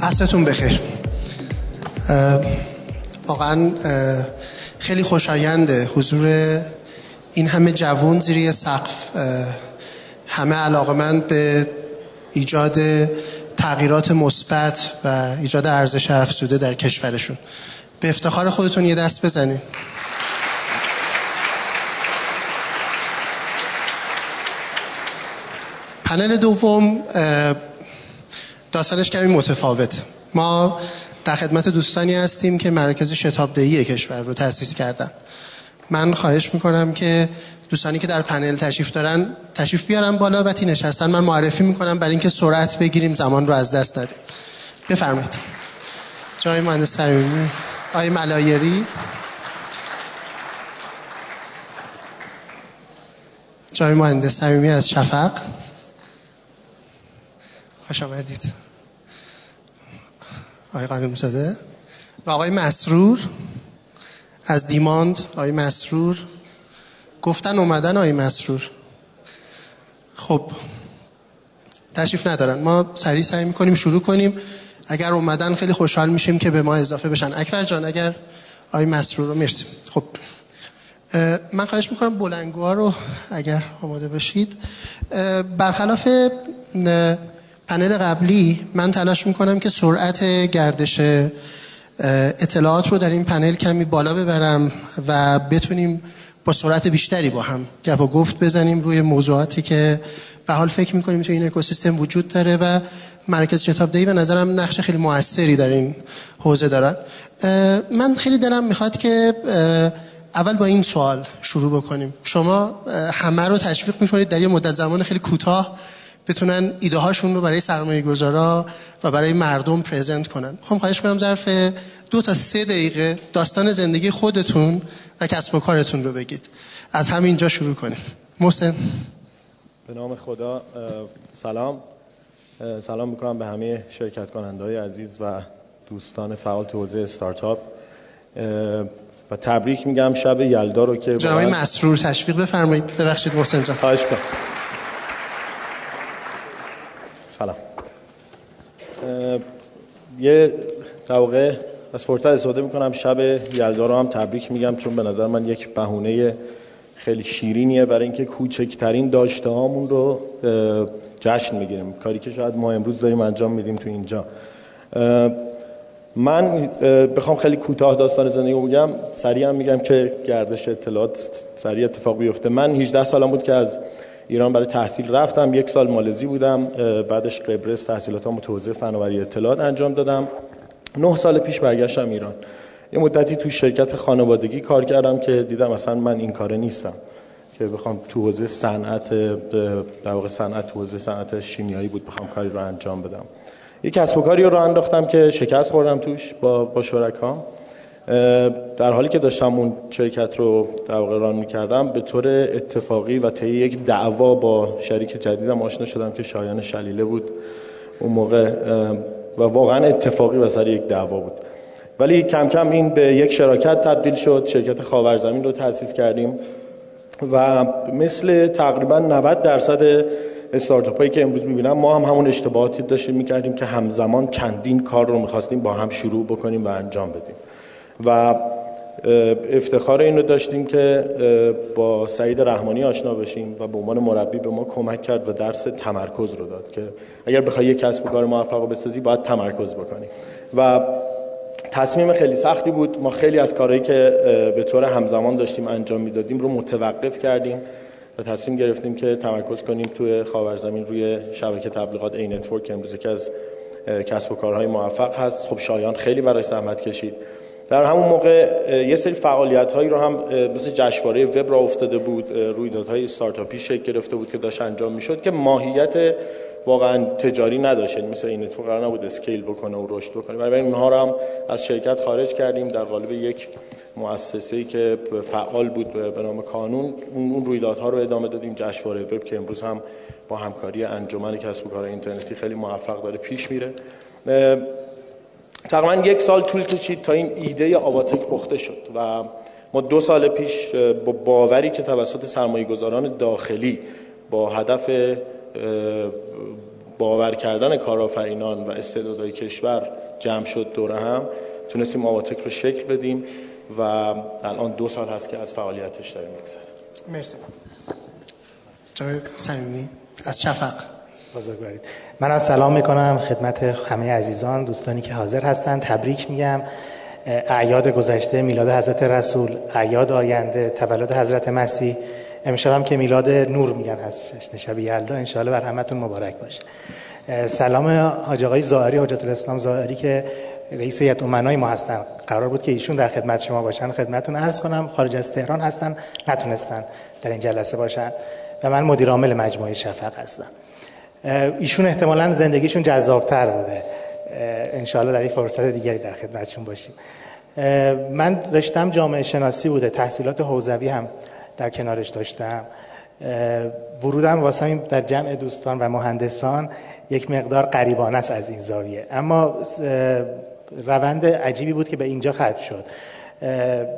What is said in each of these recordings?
عصرتون بخیر. واقعا خیلی خوشاینده حضور این همه جوون زیر سقف. همه علاقه من به ایجاد تغییرات مثبت و ایجاد ارزش افزوده در کشورشون. به افتخار خودتون یه دست بزنید پنل دوم داستانش کمی متفاوت. ما در خدمت دوستانی هستیم که مرکز شتابدهی کشور رو تأسیس کردن. من خواهش می‌کنم که دوستانی که در پنل تشریف دارن تشریف بیارن بالا و تی نشستن. من معرفی می‌کنم برای اینکه سرعت بگیریم زمان رو از دست دادیم بفرمایید. جای مهندس صمیمی. آقای ملایری. جای مهندس صمیمی از شفق. خوش آمدید. آقای قانون زاده. و آقای مسرور. از دیماند آقای مسرور. گفتن اومدن آقای مسرور. خب تشریف ندارن. ما سریع سعی می‌کنیم شروع کنیم. اگر اومدن خیلی خوشحال میشیم که به ما اضافه بشن. اکبر جان اگر آقای مسرور رو مرسی. خب من خواهش می‌کنم بلنگوها رو اگر آماده باشید برخلاف پنل قبلی من تلاش می‌کنم که سرعت گردش اطلاعات رو در این پنل کمی بالا ببرم و بتونیم با سرعت بیشتری با هم گپ و گفت بزنیم روی موضوعاتی که به حال فکر می‌کنیم تو این اکوسیستم وجود داره و مرکز شتاب دهی و نظرم نقش خیلی موثری در این حوزه دارن من خیلی دلم می‌خواد که اول با این سوال شروع بکنیم. شما همه رو تشویق می‌کنید در یه مدت زمان خیلی کوتاه بتونن ایده هاشون رو برای سرمایه گذارا و برای مردم پرزنت کنن. خب خواهش کنم ظرف دو تا سه دقیقه داستان زندگی خودتون و کسب و کارتون رو بگید. از همینجا شروع کنیم. محسن. به نام خدا سلام. سلام می‌کنم به همه شرکت کننده های عزیز و دوستان فعال تو حوزه استارتاپ. و تبریک میگم شب یلدا رو که جناب مسرور تشویق بفرمایید. ببخشید محسن جان. خواهش سلام. یه در از فرصت استفاده می‌کنم. شب یلدا رو هم تبریک میگم چون به نظر من یک بهونه خیلی شیرینیه برای اینکه کوچکترین داشته هامون رو جشن می‌گیریم. کاری که شاید ما امروز داریم انجام میدیم تو اینجا. من بخوام خیلی کوتاه داستان زندگی بگم. سریع هم میگم که گردش اطلاعات سریع اتفاق بیفته. من 18 سالم بود که از ایران برای تحصیل رفتم. یک سال مالزی بودم. بعدش قبرس تحصیلاتم تو حوزه فناوری اطلاعات انجام دادم. نه سال پیش برگشتم ایران. یه مدتی تو شرکت خانوادگی کار کردم که دیدم اصلا من این کاره نیستم. که بخوام تو حوزه صنعت در واقع صنعت تو حوزه صنعت شیمیایی بود بخوام کاری رو انجام بدم. یک کسب و کاری رو انداختم که شکست خوردم توش با با شرکا در حالی که داشتم اون شرکت رو در واقع ران می‌کردم به طور اتفاقی و طی یک دعوا با شریک جدیدم آشنا شدم که شایان شلیله بود اون موقع و واقعا اتفاقی و سر یک دعوا بود. ولی کم کم این به یک شراکت تبدیل شد شرکت خاورزمین رو تأسیس کردیم. و مثل تقریبا 90 درصد استارتاپ هایی که امروز می‌بینم ما هم همون اشتباهاتی داشتیم می‌کردیم که همزمان چندین کار رو می‌خواستیم با هم شروع بکنیم و انجام بدیم. و افتخار این رو داشتیم که با سعید رحمانی آشنا بشیم و به عنوان مربی به ما کمک کرد و درس تمرکز رو داد که اگر بخوای یک کسب و کار موفق بسازی باید تمرکز بکنی. و تصمیم خیلی سختی بود. ما خیلی از کارهایی که به طور همزمان داشتیم انجام می‌دادیم رو متوقف کردیم و تصمیم گرفتیم که تمرکز کنیم توی خاورزمین روی شبکه تبلیغات ad network امروز که از کسب و کارهای موفق هست. خب شایان خیلی براش زحمت کشید. در همون موقع یه سری فعالیت هایی رو هم مثل جشنواره وب راه افتاده بود. رویدادهای استارتاپی شکل گرفته بود که داشت انجام می‌شد که ماهیت واقعا تجاری نداشت. یعنی مثل این تو قرار نبود اسکیل بکنه و رشد بکنه. برای اونها رو هم از شرکت خارج کردیم. در قالب یک مؤسسه‌ای که فعال بود به نام کانون اون رویدادها رو ادامه دادیم. جشنواره وب که امروز هم با همکاری انجمن کسب و کار اینترنتی خیلی موفق داره پیش میره. تقریبا یک سال طول کشید تا این ایده آواتک پخته شد و ما دو سال پیش با باوری که توسط سرمایه گذاران داخلی با هدف باور کردن کارآفرینان و استعدادهای کشور جمع شد دور هم. تونستیم آواتک رو شکل بدیم و الان دو سال هست که از فعالیتش داریم میگذره مرسی. جای سمیمی از شفق. بزرگوارید. من از سلام می‌کنم خدمت همه عزیزان دوستانی که حاضر هستند تبریک میگم. اعیاد گذشته میلاد حضرت رسول اعیاد آینده تولد حضرت مسیح. امشب هم که میلاد نور میگن هست شب یلدا. انشاءالله بر همتون مبارک باشه. سلام حاج آقای زاهری حجت الاسلام زاهری که رئیس هیئت امنای ما هستن. قرار بود که ایشون در خدمت شما باشن. خدمتتون عرض کنم خارج از تهران هستن نتونستن در این جلسه باشن و من مدیر عامل مجموعه شفق هستم. ایشون احتمالا زندگیشون جذابتر بوده. انشاءالله در یک فرصت دیگری در خدمتشون باشیم. من رشتم جامعه شناسی بوده تحصیلات حوزوی هم. در کنارش داشتم. ورودم واسه در جمع دوستان و مهندسان یک مقدار قریبانه است از این زاویه. اما روند عجیبی بود که به اینجا ختم شد.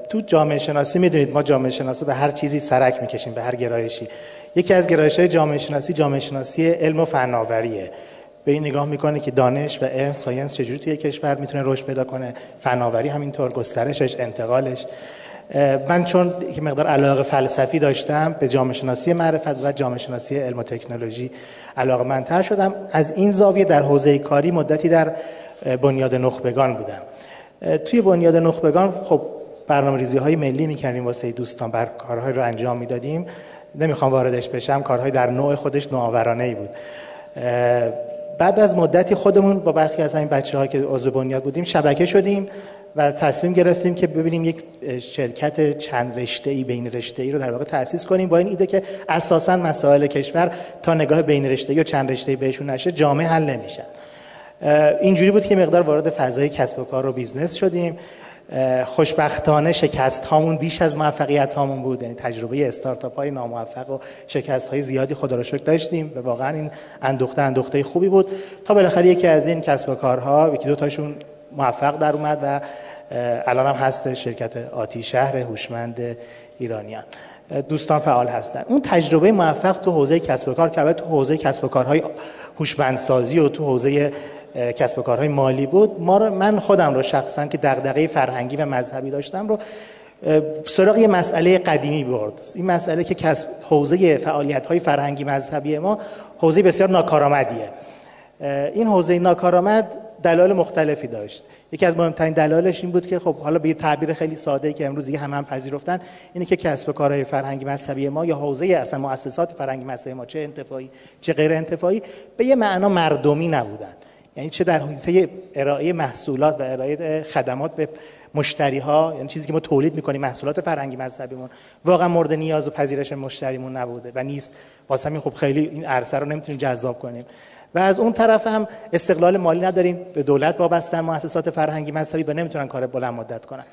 تو جامعه شناسی می‌دونید ما جامعه شناسی به هر چیزی سرک می‌کشیم به هر گرایشی. یکی از گرایش های جامعه شناسی جامعه شناسی علم و فناوریه. به این نگاه می‌کنه که دانش و علم ساینس چجوری توی کشور می‌تونه رشد پیدا کنه فناوری همینطور گسترشش انتقالش. من چون یک مقدار علاقه فلسفی داشتم به جامعه شناسی معرفت و جامعه شناسی علم و تکنولوژی علاقه منتر شدم. از این زاویه در حوزه کاری مدتی در بنیاد نخبگان بودم. توی بنیاد نخبگان خب برنامه ریزی های ملی می‌کردیم واسه دوستان بر کارهای رو انجام می‌دادیم. نمی‌خوام واردش بشم کارهای در نوع خودش نوآورانه ای بود بعد از مدتی خودمون با برخی از همین بچه که عضو بنیاد بودیم شبکه شدیم. و تصمیم گرفتیم که ببینیم یک شرکت چند رشته ای بین رشته ای رو در واقع تأسیس کنیم با این ایده که اساسا مسائل کشور تا نگاه بین رشته ای و چند رشته ای بهشون نشه جامعه حل نمیشن اینجوری بود که مقدار وارد فضای کسب و کار و business شدیم. خوشبختانه شکست هامون بیش از موفقیت هامون بود. یعنی تجربه استارتاپ های ناموفق و شکست های زیادی خدا رو شکر داشتیم و واقعا این اندوخته اندوخته خوبی بود. تا بالاخره یکی از این کسب و کارها یکی دو تاشون موفق در اومد و الان هم هست شرکت آتی شهر هوشمند ایرانیان. دوستان فعال هستن. اون تجربه موفق تو حوزه کسب و کار که تو حوزه کسب و کارهای هوشمندسازی و تو حوزه کسب و کارهای مالی بود. ما رو من خودم رو شخصا که دغدغه فرهنگی و مذهبی داشتم رو سراغ یه مسئله قدیمی برد. این مسئله که کسب حوزه فعالیت های فرهنگی مذهبی ما حوزه بسیار ناکارآمدیه. این حوزه ناکارآمد دلایل مختلفی داشت. یکی از مهمترین دلایلش این بود که خب حالا به یه تعبیر خیلی ساده که امروز دیگه هم هم پذیرفتن اینه که کسب و کارهای فرهنگی مذهبی ما یا حوزه اصلا مؤسسات فرهنگی مذهبی ما چه انتفاعی چه غیر انتفاعی به یه معنا مردمی نبودن. یعنی چه در حوزه ارائه محصولات و ارائه خدمات به مشتری ها یعنی چیزی که ما تولید می‌کنیم محصولات فرهنگی مذهبیمون واقعا مورد نیاز و پذیرش مشتریمون نبوده و نیست. واسه همین خب خیلی این عرصه رو نمی‌تونیم جذاب کنیم. و از اون طرف هم استقلال مالی نداریم به دولت وابستن مؤسسات فرهنگی مذهبی و نمی‌تونن کار بلند مدت کنن.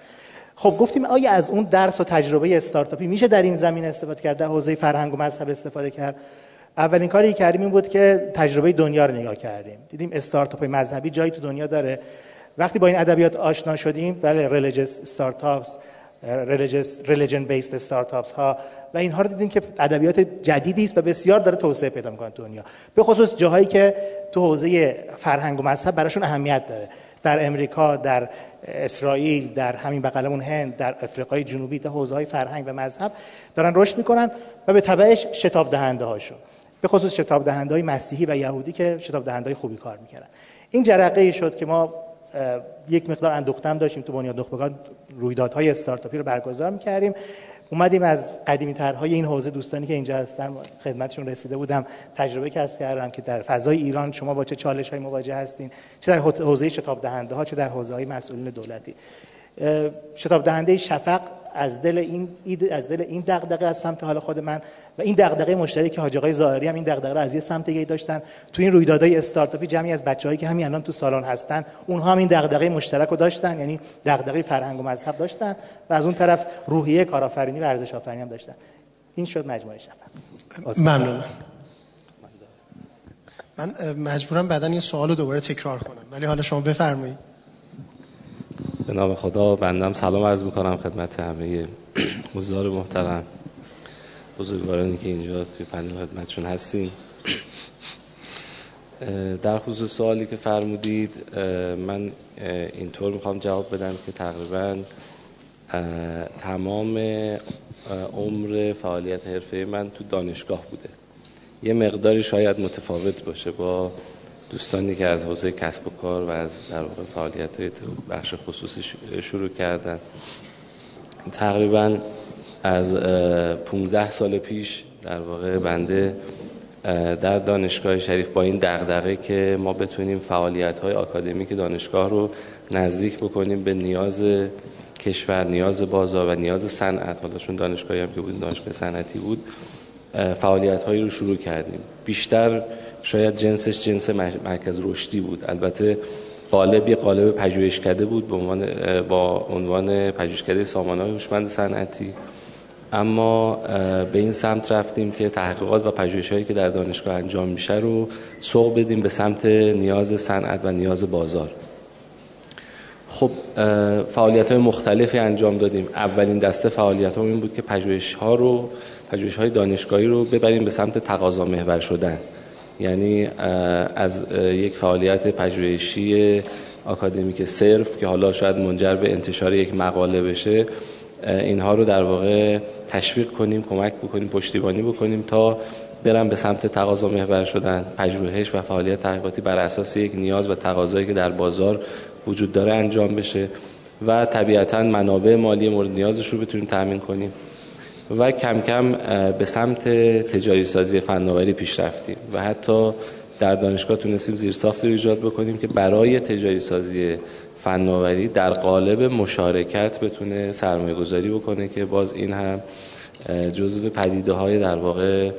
خب گفتیم آیا از اون درس و تجربه استارتاپی میشه در این زمین استفاده کرد در حوزه فرهنگ و مذهب استفاده کرد؟ اولین کاری که کردیم این بود که تجربه دنیا رو نگاه کردیم. دیدیم استارتاپ مذهبی جایی تو دنیا داره. وقتی با این ادبیات آشنا شدیم بله ریلیجیس استارتاپس ریلیجن بیسد استارتاپس ها و اینها رو دیدیم که ادبیات جدیدی است و بسیار داره توسعه پیدا می‌کنه دنیا. به خصوص جاهایی که تو حوزه فرهنگ و مذهب براشون اهمیت داره. در امریکا در اسرائیل در همین بغلمون هند در افریقای جنوبی تا حوزه های فرهنگ و مذهب دارن رشد می‌کنن و به تبعش شتاب دهنده هاشون به خصوص شتاب دهنده های مسیحی و یهودی که شتاب دهنده های خوبی کار می‌کردن. این جرقه شد که ما یک مقدار اندوختم داشتیم تو بنیاد نخبگان رویدادهای استارتاپی رو برگزار می‌کردیم. اومدیم از قدیمی ترهای این حوزه دوستانی که اینجا هستن خدمتشون رسیده بودم تجربه کسب کردم که در فضای ایران شما با چه چالش های مواجه هستین چه در حوزه شتاب دهنده ها چه در حوزه های مسئولین دولتی. شتاب دهنده شفق از دل این از دل این دغدغه از سمت حال خود من و این دغدغه مشترک که حاج آقای ظاهری هم این دغدغه از یه سمت دیگه داشتن. تو این رویدادهای استارتاپی جمعی از بچه‌هایی که همین الان تو سالن هستن اونها هم این دغدغه مشترک رو داشتن یعنی دغدغه فرهنگ و مذهب داشتن و از اون طرف روحیه کارآفرینی و ارزش آفرینی هم داشتن. این شد مجموعه شفق ممنونم. من مجبورم بعدا یه سوال دوباره تکرار کنم. ولی حالا شما بفرمایید. به نام خدا بندم. سلام عرض می‌کنم خدمت همه حضار محترم. بزرگوارانی که اینجا توی پنل خدمتشون هستیم. در خصوص سوالی که فرمودید من اینطور می‌خوام جواب بدم که تقریبا تمام عمر فعالیت حرفه من تو دانشگاه بوده. یه مقداری شاید متفاوت باشه با دوستانی که از حوزه کسب و کار و از در واقع فعالیت های بخش خصوصی شروع کردن. تقریبا از 15 سال پیش در واقع بنده در دانشگاه شریف با این دغدغه که ما بتونیم فعالیت های آکادمیک دانشگاه رو نزدیک بکنیم به نیاز کشور نیاز بازار و نیاز صنعت. حالا چون دانشگاهی هم که بود دانشگاه صنعتی بود فعالیت هایی رو شروع کردیم. بیشتر شاید جنسش جنس مرکز رشدی بود. البته قالب یه قالب پژوهشکده بود به عنوان با عنوان پژوهشکده سامانه‌های هوشمند صنعتی. اما به این سمت رفتیم که تحقیقات و پژوهش‌هایی که در دانشگاه انجام میشه رو سوق بدیم به سمت نیاز صنعت و نیاز بازار. خب فعالیت های مختلفی انجام دادیم. اولین دسته فعالیت این بود که پژوهش ها رو پژوهش های دانشگاهی رو ببریم به سمت تقاضا محور شدن. یعنی از یک فعالیت پژوهشی آکادمیک صرف که حالا شاید منجر به انتشار یک مقاله بشه اینها رو در واقع تشویق کنیم کمک بکنیم پشتیبانی بکنیم تا برن به سمت تقاضا محور شدن. پژوهش و فعالیت تحقیقاتی بر اساس یک نیاز و تقاضایی که در بازار وجود داره انجام بشه و طبیعتا منابع مالی مورد نیازش رو بتونیم تامین کنیم. و کم کم به سمت تجاری سازی فناوری پیش رفتیم و حتی در دانشگاه تونستیم زیرساختی رو ایجاد بکنیم که برای تجاری سازی فناوری در قالب مشارکت بتونه سرمایه گذاری بکنه که باز این هم جزو پدیده های در واقع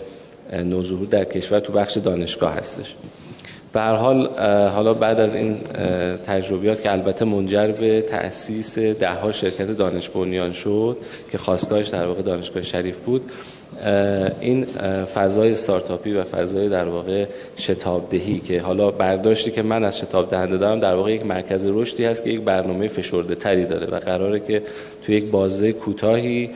نوظهور در کشور تو بخش دانشگاه هستش. به هر حال حالا بعد از این تجربیات که البته منجر به تأسیس ده ها شرکت دانش بنیان شد که خواستگاهش در واقع دانشگاه شریف بود این فضای استارتاپی و فضای در واقع شتاب دهی که حالا برداشتی که من از شتاب دهنده دارم در واقع یک مرکز رشدی هست که یک برنامه فشرده تری داره و قراره که تو یک بازه کوتاهی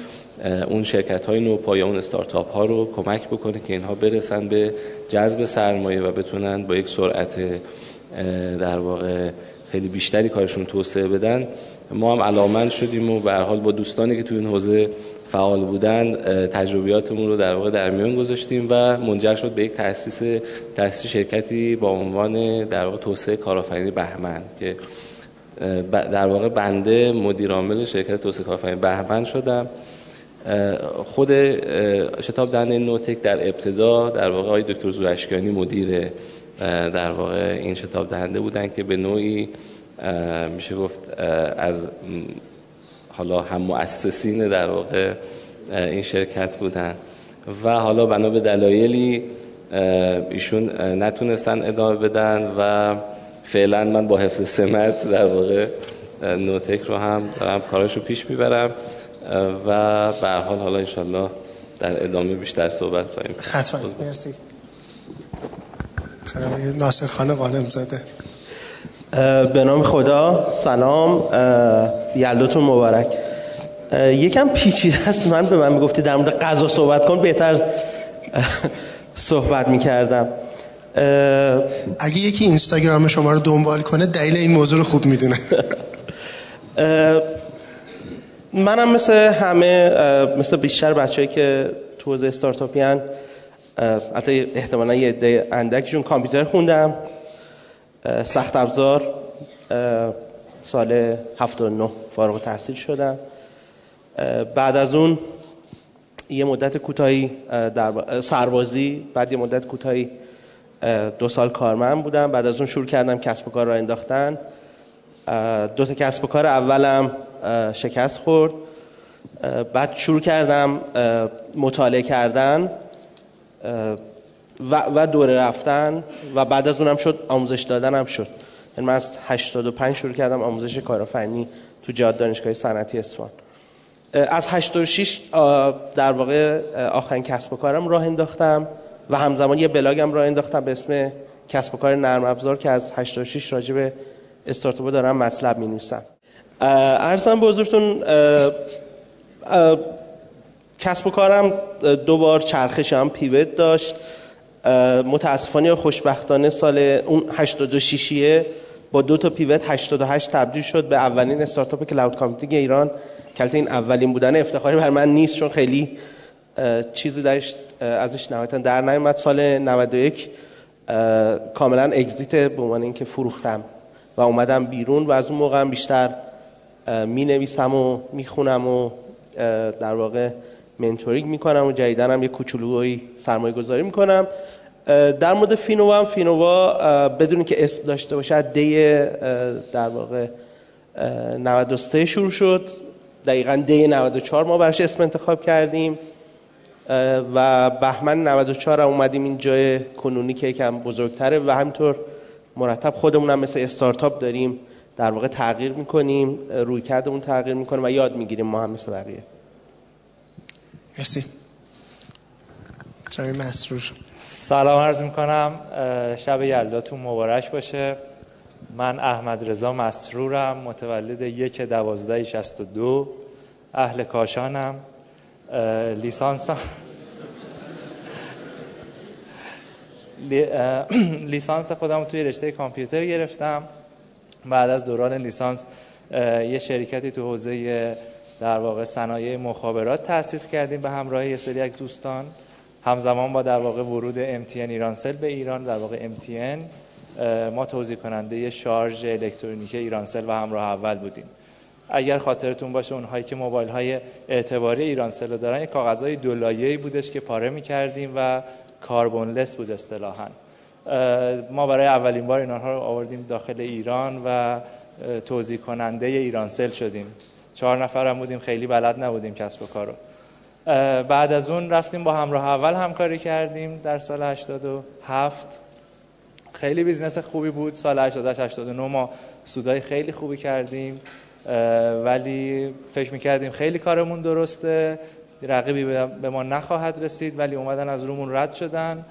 اون شرکت های نوپا یا اون استارتاپ ها رو کمک بکنه که اینها برسن به جذب سرمایه و بتونن با یک سرعت در واقع خیلی بیشتری کارشون توسعه بدن. ما هم علامت شدیم و به حال با دوستانی که تو این حوزه فعال بودن تجربیاتمون رو در واقع در میان گذاشتیم و منجر شد به یک تاسیس تاسیس شرکتی با عنوان در واقع توسعه کارآفرینی بهمن که در واقع بنده مدیر عامل شرکت توسعه کارآفرینی بهمن شدم. خود شتاب دهنده نوتک در ابتدا در واقع آقای دکتر زورشکیانی مدیر در واقع این شتاب دهنده بودن که به نوعی میشه گفت از حالا هم مؤسسین در واقع این شرکت بودن. و حالا بنا به دلایلی ایشون نتونستن ادامه بدن و فعلا من با حفظ سمت در واقع نوتک رو هم دارم کاراشو پیش می‌برم. و به حال حالا انشالله در ادامه بیشتر صحبت کنیم حتما. مرسی. ناصر خان قانم زاده به نام خدا. سلام. یلدتون مبارک. یکم پیچیده است. من به من می‌گفتی در مورد غذا صحبت کن بهتر صحبت می‌کردم. اگه یکی اینستاگرام شما رو دنبال کنه دلیل این موضوع رو خوب می‌دونه. منم مثل همه مثل بیشتر بچه‌ای که تو حوزه استارتاپی هن حتی احتمالا یه عده اندکشون کامپیوتر خوندم سخت ابزار سال 79 فارغ تحصیل شدم. بعد از اون یه مدت کوتاهی در سربازی بعد یه مدت کوتاهی دو سال کارمند بودم. بعد از اون شروع کردم کسب و کار را انداختن. دو تا کسب و کار اولم شکست خورد. بعد شروع کردم مطالعه کردن و, و دوره رفتن و بعد از اونم شد آموزش دادن هم شد. یعنی من از 85 شروع کردم آموزش کارآفرینی تو جاد دانشگاه صنعتی اصفهان. از 86 در واقع آخرین کسب و کارم راه انداختم و همزمان یه بلاگم راه انداختم به اسم کسب و کار نرم افزار که از 86 راجع به استارتاپ دارم مطلب می عرضم به حضورتون کسب و کارم دو بار چرخش هم pivot داشت. متاسفانه خوشبختانه سال اون 86 با دو تا pivot 88 تبدیل شد به اولین استارتاپ cloud computing ایران. که این اولین بودن افتخاری بر من نیست چون خیلی چیزی درش ازش نهایتا در نیومد. سال 91 کاملا اگزیت به عنوان اینکه فروختم و اومدم بیرون و از اون موقع بیشتر می نویسم و می‌خونم و در واقع منتورینگ می‌کنم و جدیدن هم یه کوچولوی سرمایه گذاری می‌کنم در مورد فینووا هم فینووا بدون که اسم داشته باشه دی در واقع 93 شروع شد. دقیقا دی 94 ما برش اسم انتخاب کردیم. و بهمن 94 هم اومدیم این جای کنونی که یکم بزرگتره و همینطور مرتب خودمون هم مثل استارتاپ داریم. در واقع تغییر می‌کنیم روی کردمون تغییر می‌کنیم و یاد می‌گیریم ما هم مثل بقیه. مرسی. جای مسرور. سلام عرض می‌کنم. شب یلداتون مبارک باشه. من احمد رضا مسرورم متولد یک دوازده شست و دو اهل کاشانم. لیسانسم لیسانس خودم توی رشته کامپیوتر گرفتم. بعد از دوران لیسانس یه شرکتی تو حوزه در واقع صنایع مخابرات تأسیس کردیم به همراه یه سری یک دوستان. همزمان با در واقع ورود MTN ایرانسل به ایران در واقع MTN ما توضیح کننده شارژ الکترونیک ایرانسل و همراه اول بودیم. اگر خاطرتون باشه اونهایی که موبایل های اعتباری ایرانسل رو دارن یک کاغذهای دولایه‌ای بودش که پاره می‌کردیم و کاربونلس بود اصطلاحا. ما برای اولین بار اینها رو آوردیم داخل ایران و توضیح کننده ایرانسل شدیم. چهار نفرم بودیم خیلی بلد نبودیم کسب و کارو. بعد از اون رفتیم با همراه اول همکاری کردیم در سال 87 خیلی business خوبی بود. سال 88 89 ما سودهای خیلی خوبی کردیم. ولی فکر می‌کردیم خیلی کارمون درسته. رقیبی به ما نخواهد رسید ولی اومدن از رومون رد شدن.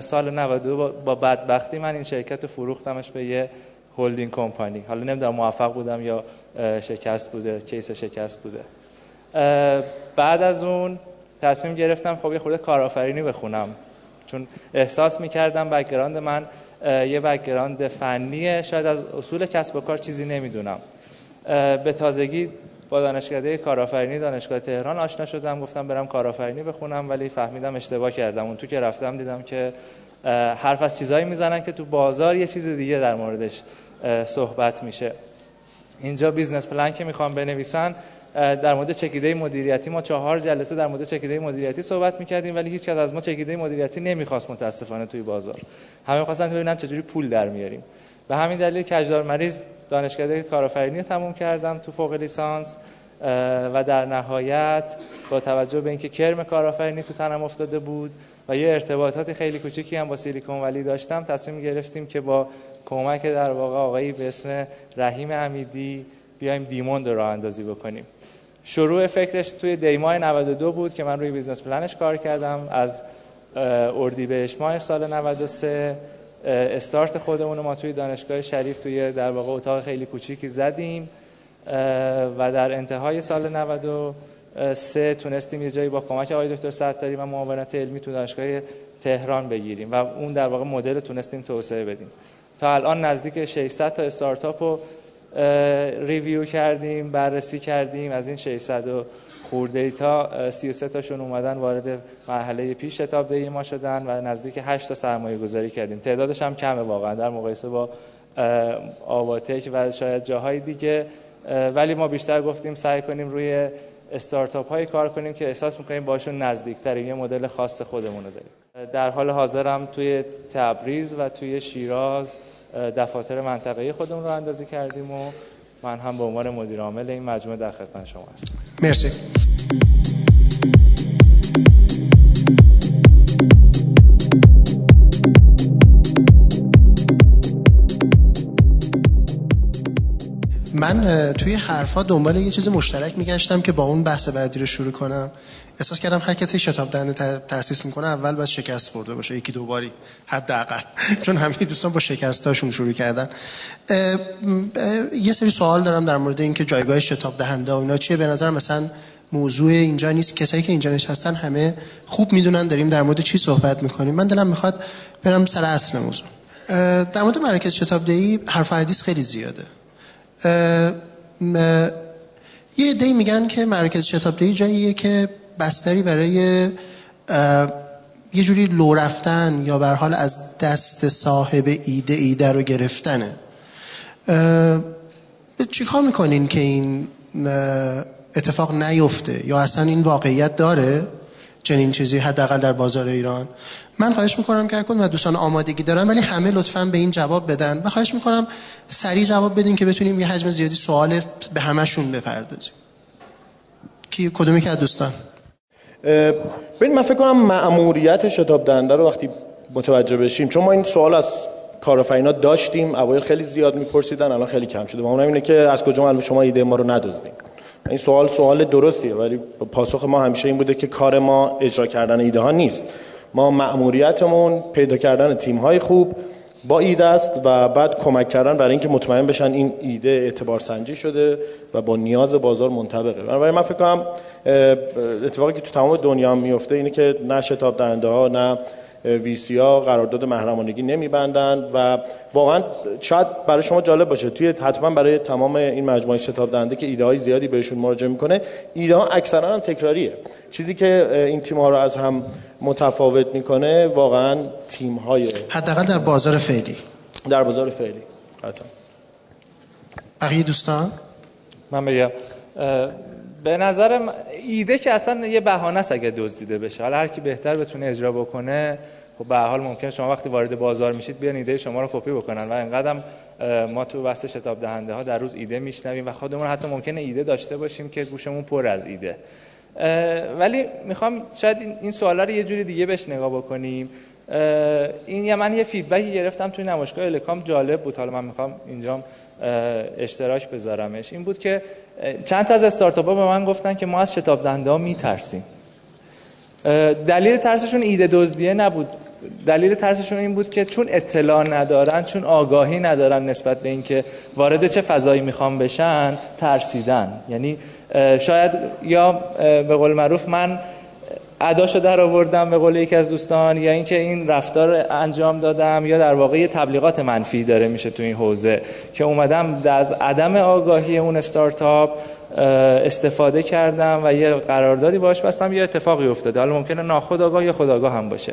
سال 92 با بدبختی من این شرکت فروختمش به یه holding company. حالا نمی‌دونم موفق بودم یا شکست بوده case شکست بوده. بعد از اون تصمیم گرفتم خب یه خورده کارآفرینی بخونم. چون احساس می‌کردم background من یه background فنیه. شاید از اصول کسب و کار چیزی نمی‌دونم. به تازگی با دانشکده کارآفرینی دانشگاه تهران آشنا شدم گفتم برم کارآفرینی بخونم ولی فهمیدم اشتباه کردم. اون تو که رفتم دیدم که حرف از چیزایی می‌زنن که تو بازار یه چیز دیگه در موردش صحبت میشه. اینجا business plan که می‌خوام بنویسن در مورد چکیده مدیریتی ما چهار جلسه در مورد چکیده مدیریتی صحبت می‌کردیم ولی هیچ کس از ما چکیده مدیریتی نمی‌خواست متاسفانه توی بازار. همه خواستن ببینن چجوری پول در میاریم. به همین دلیل کج‌دار و مریز دانشکده کارآفرینی رو تموم کردم تو فوق لیسانس و در نهایت با توجه به اینکه کرم کارآفرینی تو تنم افتاده بود و یه ارتباطات خیلی کوچیکی هم با سیلیکون ولی داشتم تصمیم گرفتیم که با کمک در واقع آقایی به اسم رحیم امیدی بیایم دیموند راه اندازی بکنیم. شروع فکرش توی دی ماه 92 بود که من روی business plan ش کار کردم. از اردیبهشت ماه سال 93 استارت خودمون ما توی دانشگاه شریف توی در واقع اتاق خیلی کوچیکی زدیم و در انتهای سال 93 تونستیم یه جایی با کمک آقای دکتر ستاری و معاونت علمی تو دانشگاه تهران بگیریم و اون در واقع مدل تونستیم توسعه بدیم. تا الان نزدیک 600 تا استارتاپ رو ریویو کردیم بررسی کردیم از این 600 و خورده تا 33 تاشون اومدن وارد مرحله پیش شتاب دهی ما شدن و نزدیک 8 تا سرمایه گذاری کردیم. تعدادش هم کمه واقعا در مقایسه با آواتک و شاید جاهای دیگه. ولی ما بیشتر گفتیم سعی کنیم روی استارتاپ های کار کنیم که احساس می‌کنیم باشون نزدیکتریم. یه مدل خاص خودمون رو داریم. در حال حاضرم توی تبریز و توی شیراز دفاتر منطقه خودمون رو اندازی کردیم و من هم به عنوان مدیر عامل این مجموعه در خدمت شما هستم. مرسی. من توی حرفا دنبال یه چیز مشترک میگشتم که با اون بحث بعدی رو شروع کنم. احساس کردم هر کسی شتاب دهنده تاسیس می‌کنه اول باید شکست خورده باشه یکی دو باری حداقل. چون همه دوستان با شکستاشون شروع کردن. یه سری سوال دارم در مورد اینکه جایگاه شتاب دهنده و اینا چیه. به نظر مثلا موضوع اینجا نیست. کسایی که اینجا نشستن همه خوب می‌دونن داریم در مورد چی صحبت می‌کنیم. من دلم می‌خواد برم سر اصل موضوع. در مورد مراکز شتاب دهی حرف حدیث خیلی زیاده. یه عده میگن که مرکز شتاب دهی جاییه که بستری برای یه جوری لو رفتن یا بر حال از دست صاحب ایده ایده رو گرفتنه. چیکار می‌کنین که این اتفاق نیفته یا اصلا این واقعیت داره چنین چیزی حداقل در بازار ایران؟ من خواهش می‌کنم که کن و دوستان آمادگی دارن ولی همه لطفا به این جواب بدن. و خواهش می‌کنم سریع جواب بدین که بتونیم یه حجم زیادی سوال به همشون بپردازیم. کی کدومی که دوستان؟ ببین من فکر کنم مأموریت شتاب دهنده رو وقتی متوجه بشیم چون ما این سوال از کارآفرینا داشتیم اوایل خیلی زیاد میپرسیدن الان خیلی کم شده. ما اینه که از کجا معلومه شما ایده ما رو ندزدین. این سوال سوال درستیه ولی پاسخ ما همیشه این بوده که کار ما اجرا کردن ایده ها نیست. ما مأموریتمون پیدا کردن تیم های خوب با ایده است و بعد کمک کردن برای اینکه مطمئن بشن این ایده اعتبار سنجی شده و با نیاز بازار منطبقه. بنابراین من فکر کنم اتفاقی که تو تمام دنیا میفته اینه که نه شتاب دهنده ها نه ویسی ها قرارداد محرمانگی نمیبندن و واقعا شاید برای شما جالب باشه توی حتما برای تمام این مجموعه شتاب دهنده که ایده های زیادی بهشون مراجعه می‌کنه ایده ها اکثرا هم تکراریه. چیزی که این تیم ها رو از هم متفاوت می‌کنه واقعا تیم های حداقل در بازار فعلی. در بازار فعلی. حتما. بقیه دوستان؟ من بگم به نظر ایده که اصلا یه بهانه است اگه دزدیده بشه. حالا هر کی بهتر بتونه اجرا بکنه خب به حال ممکنه شما وقتی وارد بازار میشید بیان ایده شما رو کپی بکنن و اینقدر ما تو بحث شتاب دهنده ها در روز ایده میشنویم و خودمون حتی ممکنه ایده داشته باشیم که گوشمون پر از ایده. ولی می‌خوام شاید این سوالا رو یه جوری دیگه بهش نگاه بکنیم. این یه من یه فیدبکی گرفتم توی نمایشگاه الکام جالب بود. حالا من می‌خوام اینجا اشتراک بذارمش این بود که چند تا از استارتاپ ها به من گفتن که ما از شتاب دنده ها میترسیم. دلیل ترسشون ایده دزدیه نبود. دلیل ترسشون این بود که چون اطلاع ندارن چون آگاهی ندارن نسبت به اینکه وارد چه فضایی می‌خوام بشن ترسیدن. یعنی شاید یا به قول معروف من اداشو در آوردم به قول یکی از دوستان یا اینکه این رفتار انجام دادم یا در واقع تبلیغات منفی داره میشه تو این حوزه که اومدم از عدم آگاهی اون استارتاپ استفاده کردم و یه قراردادی باش بستم یه اتفاقی افتاده. حالا ممکنه ناخودآگاه یا خودآگاه هم باشه.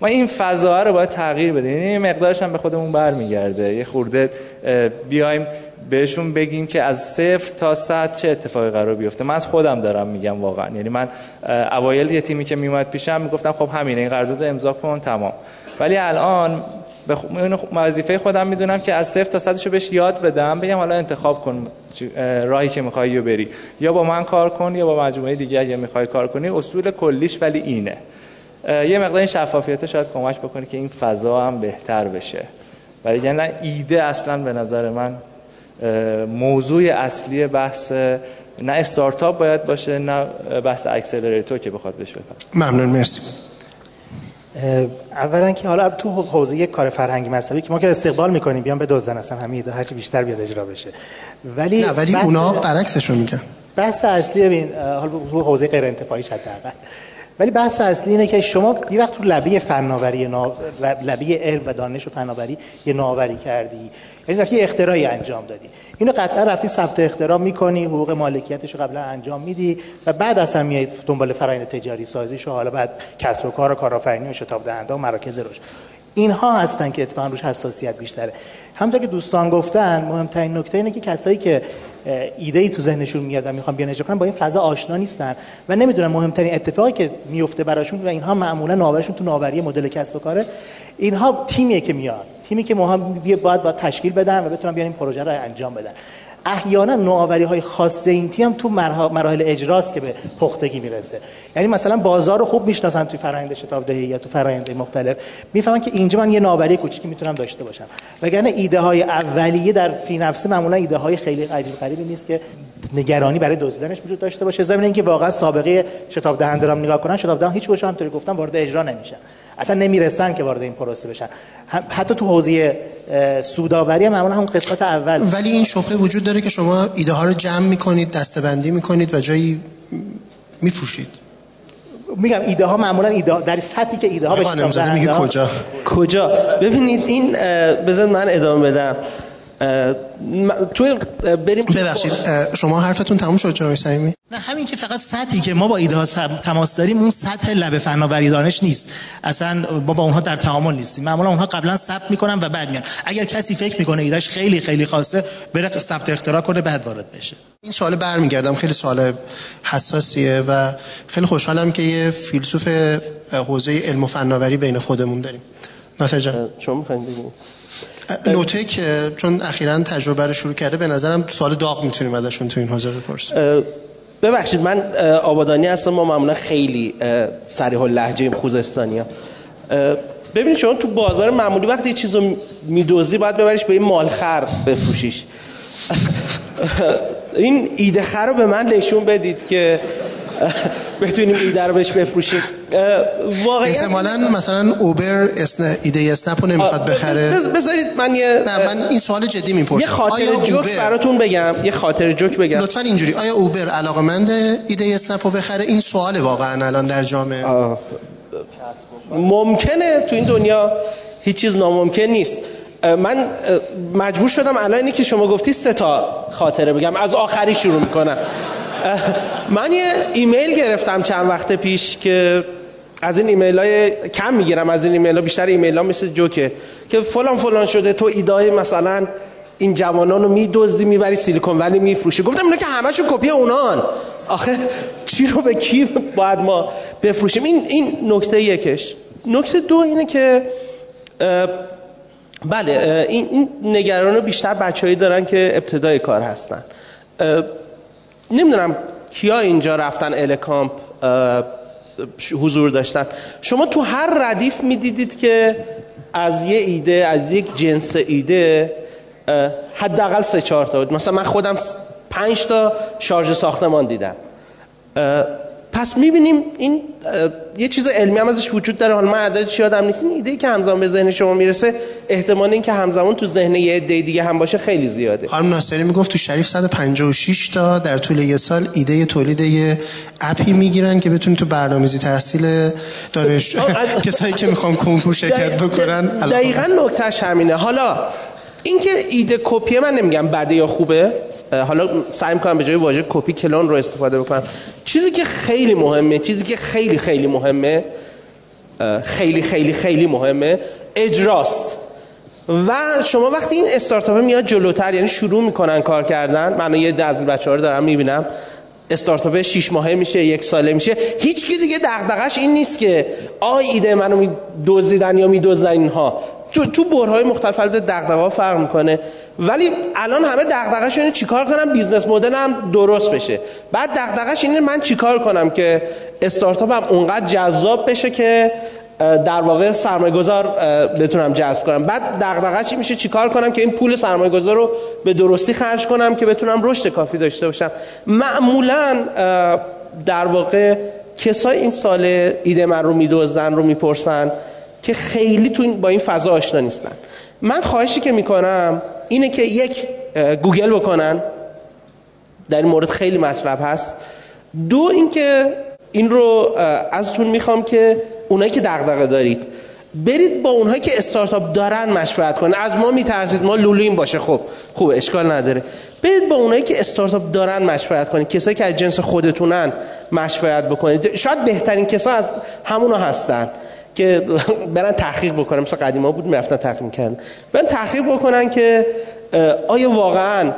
ما این فضا رو باید تغییر بدیم. یعنی مقدارش هم به خودمون برمیگرده. یه خورده بیایم بهشون بگیم که از صفر تا صد چه اتفاقی قرار بیفته؟ من از خودم دارم میگم واقعا. یعنی من اوایل یه تیمی که میومد پیشم می‌گفتم خب همینه این قرارداد امضا کن تمام. ولی الان به وظیفه خودم می‌دونم که از صفر تا صدشو بهش یاد بدم بگم حالا انتخاب کن راهی که می‌خوای رو بری. یا با من کار کن یا با مجموعه دیگه اگه می‌خوای کار کنی. اصول کلیش ولی اینه. یه مقدار این شفافیت شاید کمک بکنه که این فضا هم بهتر بشه. ولی یعنی ایده اصلا به نظر من موضوع اصلی بحث نه استارتاپ باید باشه نه بحث اکسلراتور که بخواد بشه ممنون مرسی. اولا که حالا تو حوزه یک کار فرهنگی مذهبی که ما که استقبال می‌کنیم بیان به دوزن اصلا همین هرچی بیشتر بیاد اجرا بشه. ولی نه ولی اونا برعکسشو میگن بحث اصلی ببین حالا تو حوزه غیر انتفاعی حداقل ولی بحث اصلی اینه که شما یه وقت تو لبه فناوری نا... لبه علم و دانش و فناوری یه ناوری کردی. یعنی رفتی اختراعی انجام دادی. اینو قطعا رفتی ثبت اختراع می‌کنی حقوق مالکیتش رو قبلا انجام میدی و بعد اصلا میای دنبال فرآیند تجاری سازیش و حالا بعد کسب و کار و کارآفرینی و شتاب دهنده و مراکز رشد. اینها هستن که اتفاقا روش حساسیت بیشتره. همونطور که دوستان گفتن مهمترین نکته اینه که کسایی که ایده ای تو ذهنشون میاد و می‌خوان بیان اجرا کنن با این فضا آشنا نیستن و نمی‌دونن مهمترین اتفاقی که میفته براشون و اینها معمولا ناورشون تو ناوری مدل کسب و کاره. اینها تیمیه که میاد. تیمی که ما باید با تشکیل بدن و بتونن بیان این پروژه رو انجام بدن. احیانا نوآوری های خاص این تیم هم تو مراحل اجراست که به پختگی می‌رسه. یعنی مثلا بازار رو خوب می‌شناسن توی فرآیند شتاب دهی یا تو فرآیند مختلف. می‌فهمن که اینجا من یه نوآوری کوچیکی می‌تونم داشته باشم. وگرنه ایده های اولیه در فی نفسه معمولا ایده های خیلی عجیب غریبی نیست که نگرانی برای دزدیدنش وجود داشته باشه. ضمن اینکه واقعا سابقه شتاب دهنده رو نگاه کنن شتاب دهنده هیچ هم همونطوری گفتم وارد اجرا نمیشن. اصلا نمی‌رسن که وارد این پروسه بشن. حتی تو حوزه سوداوری هم معمولا همون قسمت اول. ولی این شبهه وجود داره که شما ایده ها رو جمع می‌کنید دستبندی می‌کنید و جایی میفروشید. میگم ایده ها معمولا ایده در سطحی که ایده ها بشه میگه کجا؟ کجا؟ ببینید این بذار من ادامه بدم. تو بریم ببخشید شما حرفتون تموم شد جناب صمیمی؟ نه همین که فقط سطحی که ما با ایده ها تماس داریم اون سطح لب فناوری دانش نیست. اصلا ما با اونها در تعامل نیستیم. معمولا اونها قبلا ثبت می‌کنن و بعد میان. اگر کسی فکر می‌کنه ایدهش خیلی خیلی خاصه بره ثبت اختراع کنه بعد وارد بشه. این سوال برمیگردم خیلی سوال حساسیه و خیلی خوشحالم که یه فیلسوف حوزه علم و فناوری بین خودمون داریم. ناصر جان. شما می‌خواین نوته که چون اخیرا تجربه رو شروع کرده به نظرم سوال داغ می‌تونیم ازشون تو این حوزه بپرسیم. ببخشید من آبادانی هستم. ما معمولا خیلی سریح لحجه خوزستانی ها ببینید شما تو بازار معمولی وقتی چیز رو میدوزی باید ببریش به این مالخر بفروشیش. این ایده رو به من نشون بدید که بتونیم ایده رو بهش بفروشیم. واقعا احتمالاً مثلا اوبر اسن ایده اسنپ رو نمی‌خواد بخره. بذارید من یه نه من این سوال جدی می‌پرسم. یه خاطر جوک براتون بگم. یه خاطر جوک بگم. لطفا اینجوری. آیا اوبر علاقمنده ایده اسنپ رو بخره؟ این سوال واقعا الان در جامعه. ممکنه تو این دنیا هیچ چیز ناممکن نیست. من مجبور شدم الان اینی که شما گفتی سه تا خاطره بگم. از آخری شروع می‌کنم. من یه ایمیل گرفتم چند وقت پیش که از این ایمیل های کم می‌گیرم از این ایمیل ها بیشتر ایمیل ها مثل جوکه که فلان فلان شده تو ایده‌ی مثلا این جوانان رو میدزدی می‌بری سیلیکون ولی میفروشی. گفتم اینا که همشون کپی اونان. آخه چی رو به کی باید ما بفروشیم؟ این این نکته یکش. نکته دو اینه که بله این, این نگران رو بیشتر بچههایی دارن که ابتدای کار هستن. نمی‌دونم کیا اینجا رفتن الکامپ حضور داشتن. شما تو هر ردیف می‌دیدید که از یه ایده از یک جنس ایده حداقل سه چهار تا بود. مثلا من خودم پنج تا شارژ ساختمان دیدم. پس می‌بینیم این یه چیز علمی هم ازش وجود داره. حالا من عددش یادم نیست این ایده که همزمان به ذهن شما می‌رسه احتمال این که همزمان تو ذهن یه عده دیگه هم باشه خیلی زیاده. خانم ناصری می‌گفت تو شریف 156 تا در طول یه سال ایده تولید یه اپی می‌گیرن که بتونی تو برنامه‌ریزی تحصیل دانش کسایی که می‌خوان کنکور شرکت بکنن دقیقاً نکتهش همینه. حالا اینکه ایده کپی من نمیگم بده یا خوبه حالا سعی می‌کنم به جای واژه کپی کلون رو استفاده بکنم. چیزی که خیلی مهمه چیزی که خیلی خیلی مهمه خیلی خیلی خیلی مهمه اجراست. و شما وقتی این استارتاپ میاد جلوتر یعنی شروع می‌کنن کار کردن من یه از بچه رو دارم می‌بینم استارتاپ 6 ماهه میشه یک ساله میشه هیچ کی دیگه دغدغش این نیست که آی ایده منو دزدیدن یا میدزدن اینها. تو تو برهه‌های مختلف از دغدغه فرق می‌کنه. ولی الان همه دغدغه‌ش اینه چیکار کنم business model م درست بشه. بعد دغدغش اینه من چیکار کنم که استارتاپم اونقدر جذاب بشه که در واقع سرمایه گذار بتونم جذب کنم. بعد دغدغه چی میشه؟ چیکار کنم که این پول سرمایه گذار رو به درستی خرج کنم که بتونم رشد کافی داشته باشم. معمولا در واقع کسای این سوال ایده من رو میدزدن رو می‌پرسن. که خیلی تو با این فضا آشنا نیستن. من خواهشی که می‌کنم اینه که یک گوگل بکنن. در این مورد خیلی مطلب هست. دو اینکه این رو ازتون می‌خوام که اونایی که دغدغه دارید برید با اونهایی که استارتاپ دارن مشورت کنید از ما میترسید ما لولویم باشه. خب خوب اشکال نداره. برید با اونایی که استارتاپ دارن مشورت کنید. کسایی که از جنس خودتونن مشورت بکنید. شاید بهترین کسا از همونا هستن. که برن تحقیق بکنن. مثل قدیما بود می‌رفتن تحقیق می‌کردن. برن تحقیق بکنن که آیا واقعا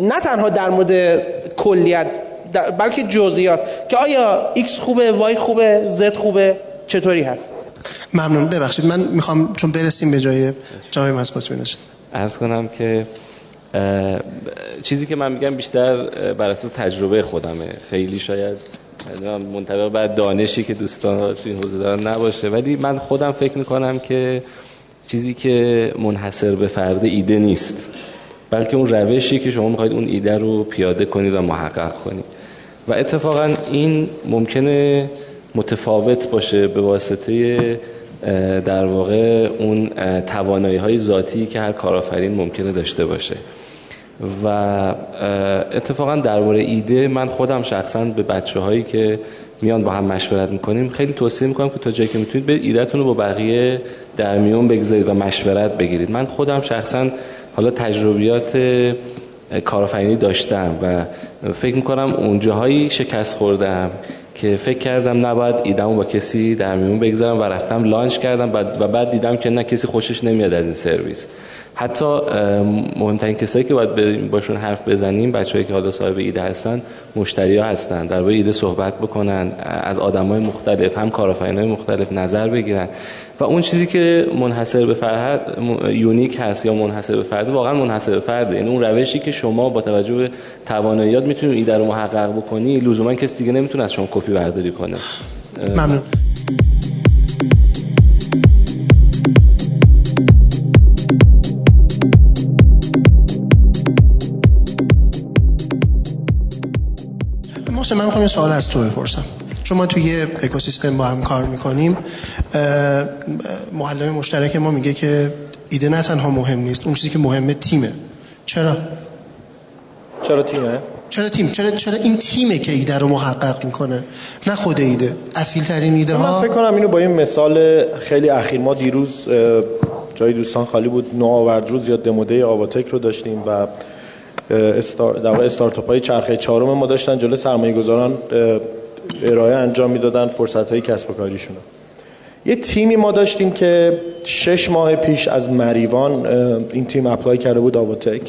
نه تنها در مورد کلیت بلکه جزئیات که آیا X خوبه Y خوبه Z خوبه چطوری هست؟ ممنون. ببخشید من می‌خوام چون برسیم به جای جامعه مسکوت بینش. ارز کنم که چیزی که من میگم بیشتر بر اساس تجربه خودمه. خیلی شاید منطبق بعد دانشی که دوستان تو این حوزه دارن نباشه. ولی من خودم فکر می‌کنم که چیزی که منحصر به فرد ایده نیست بلکه اون روشی که شما می‌خواید اون ایده رو پیاده کنید و محقق کنید. و اتفاقا این ممکنه متفاوت باشه به واسطه در واقع اون توانایی های ذاتی که هر کارآفرین ممکنه داشته باشه. و اتفاقا درباره ایده من خودم شخصا به بچه هایی که میان با هم مشورت می‌کنیم خیلی توصیه می‌کنم که تا جایی که می‌تونید به ایدهتون رو با بقیه در میون بگذارید و مشورت بگیرید. من خودم شخصا حالا تجربیات کارآفرینی داشتم و فکر می‌کنم اونجاهایی شکست خوردم که فکر کردم نباید ایدمو با کسی در میون بگذارم و رفتم لانچ کردم و بعد دیدم که نه کسی خوشش نمیاد از این سرویس. حتی مهمترین کسایی که باید باشون حرف بزنیم بچه‌ای که حالا صاحب ایده هستن مشتری ها هستن. در ایده صحبت بکنن از آدمای مختلف هم کارآفرینای مختلف نظر بگیرن. و اون چیزی که منحصر به فرد یونیک هست یا منحصر به فرد واقعا منحصر به فرده. یعنی اون روشی که شما با توجه به تواناییات می‌تونید ایده رو محقق بکنی لزوما کسی دیگه نمی‌تونه از شما کپی برداری کنه. ممنون. محسن من می‌خوام یه سوال از تو بپرسم. چون ما توی یه اکوسیستم با هم کار می‌کنیم معلم مشترک ما میگه که ایده نه تنها مهم نیست اون چیزی که مهمه تیمه. چرا؟ چرا تیمه؟ چرا تیم؟ چرا چرا این تیمه که ایده رو محقق می‌کنه؟ نه خود ایده. اصیل ترین ایده ها من فکر کنم اینو با این مثال خیلی اخیر. ما دیروز جای دوستان خالی بود. نوآوردروز یا دموده آواتک رو داشتیم و استار در استارتاپ های چرخه چهارم ما داشتن جلو سرمایه گذاران ارائه انجام می‌دادن فرصت های کسب و کاریشون یه تیمی ما داشتیم که شش ماه پیش از مریوان این تیم apply کرده بود آواتک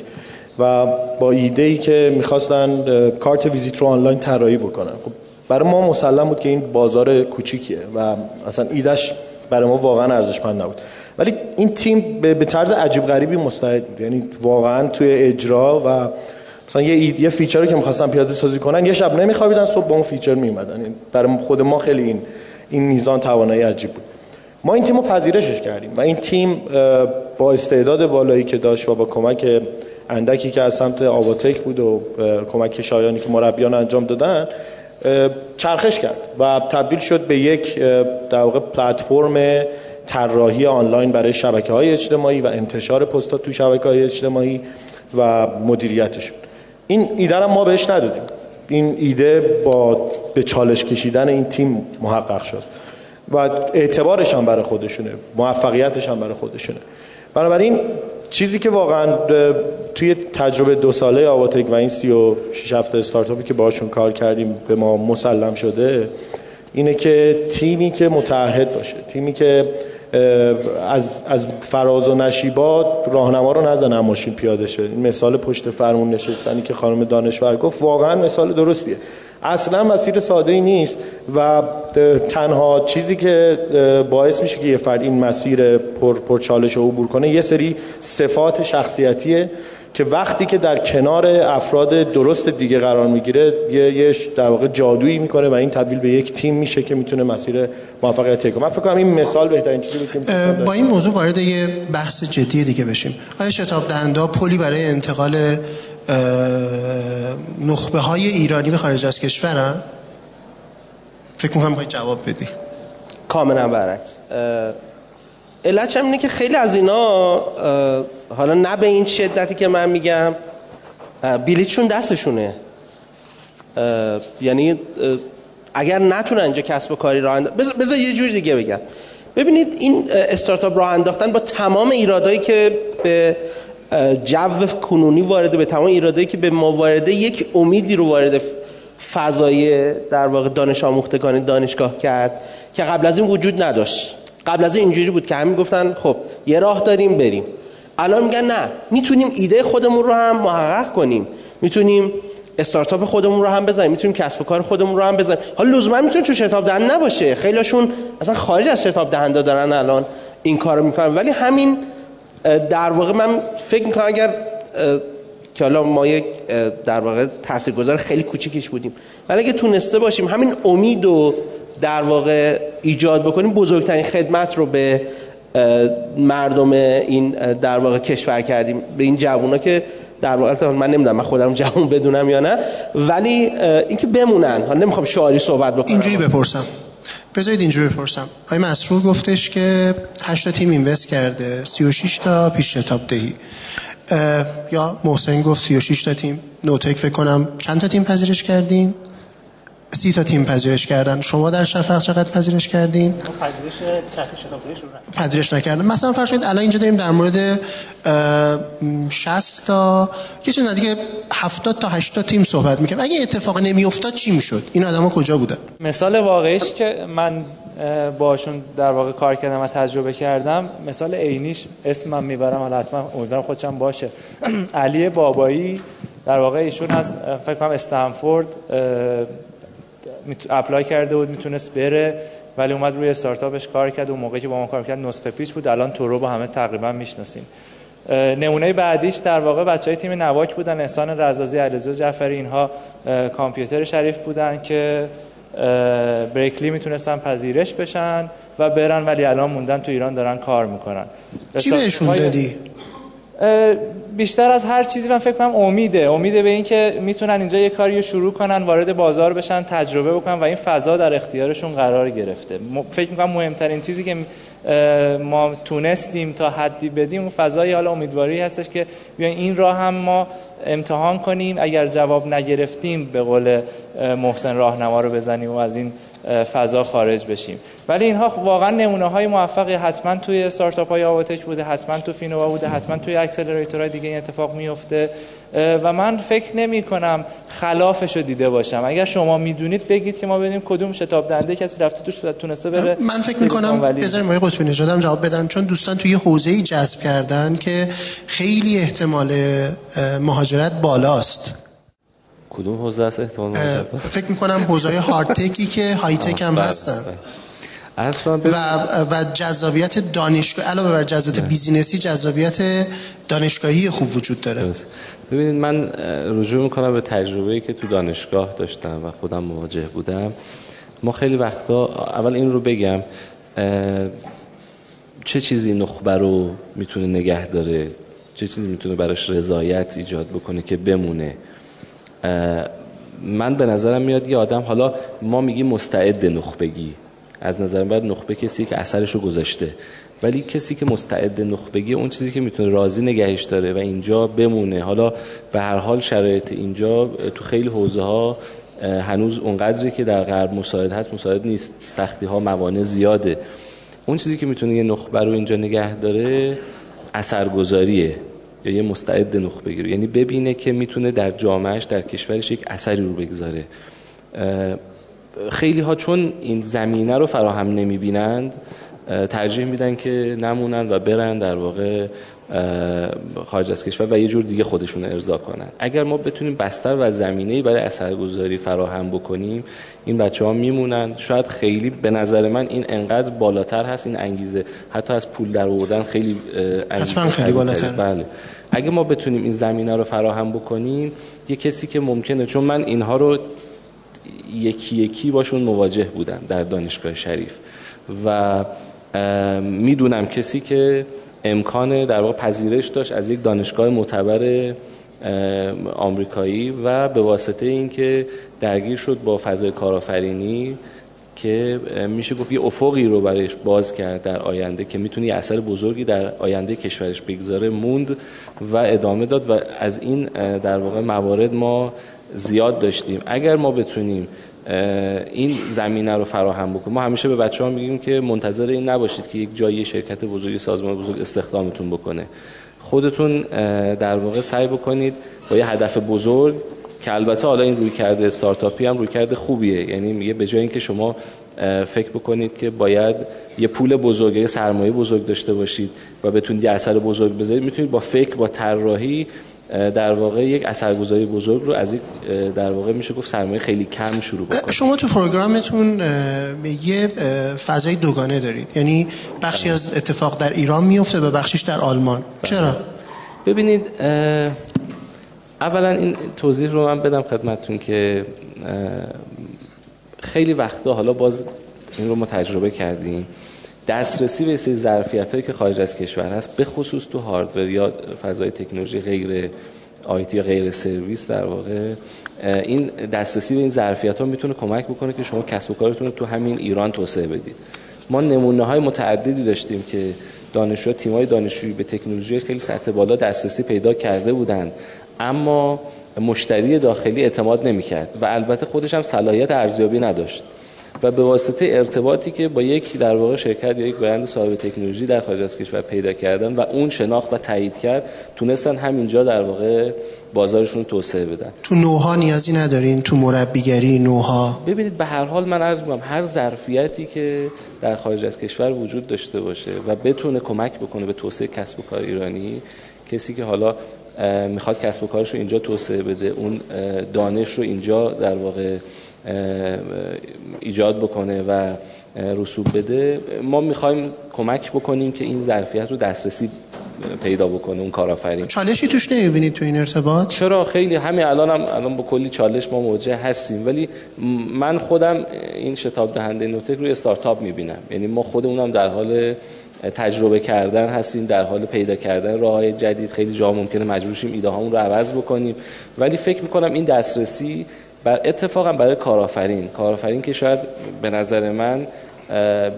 و با ایده ای که می‌خواستن کارت ویزیت رو آنلاین طراحی بکنن. خب برای ما مسلم بود که این بازار کوچیکیه و اصلا ایدهش برای ما واقعا ارزشمند نبود. ولی این تیم به طرز عجیب غریبی مستعد بود. یعنی واقعا توی اجرا و مثلا یه یه feature ی که می‌خواستن پیاده سازی کنن یه شب نمیخوابیدن صبح با اون feature میومدن یعنی برای خود ما خیلی این این میزان توانایی عجیب بود. ما این تیم رو پذیرشش کردیم و این تیم با استعداد بالایی که داشت و با کمک اندکی که از سمت آواتک بود و کمک شایانی که مربیان انجام دادن چرخش کرد و تبدیل شد به یک در واقع پلتفرم طراحی آنلاین برای شبکه های اجتماعی و انتشار پستات تو شبکه های اجتماعی و مدیریتشون. این ایده ما بهش ندادیم. این ایده با به چالش کشیدن این تیم محقق شد و اعتبارش هم برای خودشونه موفقیتش هم برای خودشونه. بنابراین چیزی که واقعا توی تجربه دو ساله آواتک و این سی و شیش هفته استارتاپی که باشون کار کردیم به ما مسلم شده اینه که تیمی که متعهد باشه تیمی که از, از فراز و نشیبات راهنما رو نزنه ماشین پیاده شه. مثال پشت فرمون نشستنی که خانم دانشور گفت واقعا مثال درستیه. اصلا مسیر ساده ای نیست و تنها چیزی که باعث میشه که یه فرد این مسیر پر, پر چالش رو عبور کنه یه سری صفات شخصیتیه. که وقتی که در کنار افراد درست دیگه قرار می‌گیره یه, یه در واقع جادویی می‌کنه و این تبدیل به یک تیم میشه که می‌تونه مسیر موفقیت کنه. من فکر کنم این مثال بهترین چیزی بود که با این موضوع وارد یه بحث جدی دیگه بشیم. آیا شتاب دهنده پلی برای انتقال نخبه های ایرانی به خارج از کشورن؟ فکر می‌کنم باید جواب بدی. کاملا برعکس. علت اینه که خیلی از اینا حالا نه به این شدتی که من میگم بلیتشون دستشونه. یعنی اگر نتونن اینجا کسب و کاری راه انداختن بذار یه جوری دیگه بگم. ببینید این استارتاپ راه انداختن با تمام ایرادایی که به جو کنونی وارده به تمام ایرادایی که به ما وارده یک امیدی رو وارد فضای در واقع دانش آموختگان دانشگاه کرد که قبل از این وجود نداشت. قبل از این اینجوری بود که همین گفتن خب یه راه داریم بریم. الان میگن نه می‌تونیم ایده خودمون رو هم محقق کنیم. می‌تونیم استارتاپ خودمون رو هم بزنیم. می‌تونیم کسب و کار خودمون رو هم بزنیم. حالا لزوما می‌تونه تو شتاب دهنده نباشه. خیلیشون اصلا خارج از شتاب دهنده دارن الان این کارو می‌کنن. ولی همین در واقع من فکر می‌کنم اگر که حالا ما یک در واقع تاثیرگذار خیلی کوچیکش بودیم. ولی اگه تونسته باشیم همین امید و در واقع ایجاد بکنیم بزرگترین خدمت رو به مردم این در واقع کشور کردیم به این جوونا که در واقع من نمی‌دونم من خودم جوون بدونم یا نه ولی اینکه بمونن. حالا نمی‌خوام شعاری صحبت بکنم. اینجوری بپرسم. بذارید اینجوری بپرسم. آقای مسرور گفتش که 8 تا تیم اینوست کرده 36 تا پیش شتاب دهی. یا محسن گفت 36 تا تیم. نوتک فکر کنم چند تا تیم پذیرش کردین؟ سی تا تیم پذیرش کردن. شما در شفق چقدر پذیرش کردین؟ پذیرش پذیرش نکردن. مثلا فرض کنید الان اینجا داریم در مورد 60 تا یه چیز دیگه 70 تا 80 تیم صحبت می‌کنیم اگه اتفاق نمیافتاد چی می‌شد؟ این آدما کجا بودن؟ مثال واقعیش که من باشون در واقع کار کردم و تجربه کردم. مثال عینیش اسمم می‌برم حالا حتما امیدوارم خودشم باشه. علی بابایی در واقع ایشون از فکر کنم استنفورد اپلای کرده بود می‌تونست بره ولی اومد روی استارتاپش کار کرد. و موقعی که با ما کار کرد نسخه پیچ بود. الان تو رو با همه تقریبا می‌شناسیم. نمونه بعدیش در واقع بچه های تیم نواک بودن. احسان رزازی علیزو جعفری اینها کامپیوتر شریف بودن که بریکلی می‌تونستن پذیرش بشن و برن ولی الان موندن تو ایران دارن کار می‌کنن. چی بهشون دادی؟ بیشتر از هر چیزی من فکر کنم امیده. امیده به اینکه می‌تونن اینجا یه کاری رو شروع کنن وارد بازار بشن تجربه بکنن و این فضا در اختیارشون قرار گرفته. فکر می‌کنم مهمترین چیزی که ما تونستیم تا حدی بدیم اون فضای حالا امیدواری هستش که بیاین این راه هم ما امتحان کنیم. اگر جواب نگرفتیم به قول محسن راهنما رو بزنیم و از این فضا خارج بشیم. ولی اینها واقعا نمونه های موفقی حتما توی استارتاپ های آواتک بوده حتما تو فینووا بوده حتما توی اکسلراتورهای دیگه این اتفاق میفته و من فکر نمی کنم خلافش رو دیده باشم. اگر شما می‌دونید بگید که ما ببینیم کدوم شتاب دنده کسی رفته توش تونسته بره من فکر می‌کنم بذاریم آقای قطبی نژادم جواب بدن چون دوستان توی حوزه‌ای جذب کردن که خیلی احتمال مهاجرت بالاست. کدوم حوزه است احتمال فکر می‌کنم حوزه هارد تکی که های تک هم هستن و, و جذابیت دانشگاه علاوه بر جذابیت بیزینسی جذابیت دانشگاهی خوب وجود داره. ببینید من رجوع می‌کنم به تجربه‌ای که تو دانشگاه داشتم و خودم مواجه بودم. ما خیلی وقتا اول این رو بگم چه چیزی نخبه رو می‌تونه نگه داره؟ چه چیزی می‌تونه براش رضایت ایجاد بکنه که بمونه؟ من به نظرم میاد یه آدم حالا ما میگیم مستعد نخبگی. از نظر بعد نخبه کسی که اثرش رو گذاشته. ولی کسی که مستعد نخبگی اون چیزی که می‌تونه راضی نگهش داره و اینجا بمونه. حالا به هر حال شرایط اینجا تو خیلی حوزه ها هنوز اونقدری که در غرب مساعد هست مساعد نیست. سختی ها موانع زیاده. اون چیزی که می‌تونه یه نخبه رو اینجا نگه داره اثرگذاریه. یا یه مستعد نخبه بگیره یعنی ببینه که می‌تونه در جامعهش در کشورش یک اثری رو بگذاره. خیلی ها چون این زمینه رو فراهم نمی بینند ترجیح میدن که نمونن و برن در واقع خارج از کشور و یه جور دیگه خودشون ارضا کنن. اگر ما بتونیم بستر و زمینه برای اثرگذاری فراهم بکنیم این بچه ها میمونن. شاید خیلی به نظر من این انقدر بالاتر هست این انگیزه. حتی از پول در آوردن خیلی انگیزه خیلی بالاتر. بله. اگه ما بتونیم این زمینه رو فراهم بکنیم یه کسی که ممکنه چون من اینها رو یکی یکی باشون مواجه بودم در دانشگاه شریف و می‌دونم کسی که امکان در واقع پذیرش داشت از یک دانشگاه معتبر آمریکایی و به واسطه اینکه درگیر شد با فضای کارآفرینی که میشه گفت یه افقی رو برایش باز کرد در آینده که می‌تونه یه اثر بزرگی در آینده کشورش بگذاره موند و ادامه داد و از این در واقع موارد ما زیاد داشتیم. اگر ما بتونیم این زمینه رو فراهم بکنیم. ما همیشه به بچه ها میگیم که منتظر این نباشید که یک جایی شرکت بزرگ سازمان بزرگ استخدامتون بکنه. خودتون در واقع سعی بکنید با یه هدف بزرگ که البته حالا این روی کرده استارتاپی هم روی کرده خوبیه. یعنی میگه به جای اینکه شما فکر بکنید که باید یه پول بزرگ یه سرمایه بزرگ داشته باشید و بتونید یه اثر بزرگ بذارید می‌تونید با فکر با طراحی در واقع یک اثرگذاری بزرگ رو از یک در واقع میشه گفت سرمایه خیلی کم شروع بکنید شما تو پروگرامتون یه فضای دوگانه دارید. یعنی بخشی از اتفاق در ایران میفته و بخشیش در آلمان. چرا؟ ببینید اولا این توضیح رو من بدم خدمتتون که خیلی وقتا حالا باز این رو ما تجربه کردیم. دسترسی به سری ظرفیت هایی که خارج از کشور هست به خصوص تو هاردور یا فضای تکنولوژی غیر آیتی یا غیر سرویس در واقع این دسترسی به این ظرفیت ها می‌تونه کمک بکنه که شما کسب و کارتون رو تو همین ایران توسعه بدید. ما نمونه های متعددی داشتیم که دانشجو تیمای دانشجویی به تکنولوژی خیلی سطح بالا دسترسی پیدا کرده بودند اما مشتری داخلی اعتماد نمی‌کرد و البته خودش هم صلاحیت ارزیابی نداشت. و به واسطه ارتباطی که با یک در واقع شرکت یا یک برند صاحب تکنولوژی در خارج از کشور پیدا کردن و اون شناخت و تایید کرد تونستن همینجا در واقع بازارشون توسعه بدن. تو نوها نیازی ندارین؟ تو مربیگری نوها؟ ببینید به هر حال من عرض می‌کنم هر ظرفیتی که در خارج از کشور وجود داشته باشه و بتونه کمک بکنه به توسعه کسب و کار ایرانی کسی که حالا می‌خواد کسب و کارش رو اینجا توسعه بده اون دانش رو اینجا در واقع ایجاد بکنه و رسوب بده ما می‌خوایم کمک بکنیم که این ظرفیت رو دسترسی پیدا بکنه اون کارآفرین. چالشی توش نمی‌بینید تو این ارتباط؟ چرا؟ خیلی همین الان هم الان با کلی چالش ما مواجه هستیم ولی من خودم این شتاب دهنده نوتک روی استارتاپ می‌بینم. یعنی ما خودمونم در حال تجربه کردن هستیم در حال پیدا کردن راه جدید خیلی جا ممکنه مجبور شیم ایده هامون رو عوض بکنیم. ولی فکر می‌کنم این دسترسی بر اتفاقا برای کارآفرین. کارآفرین که شاید به نظر من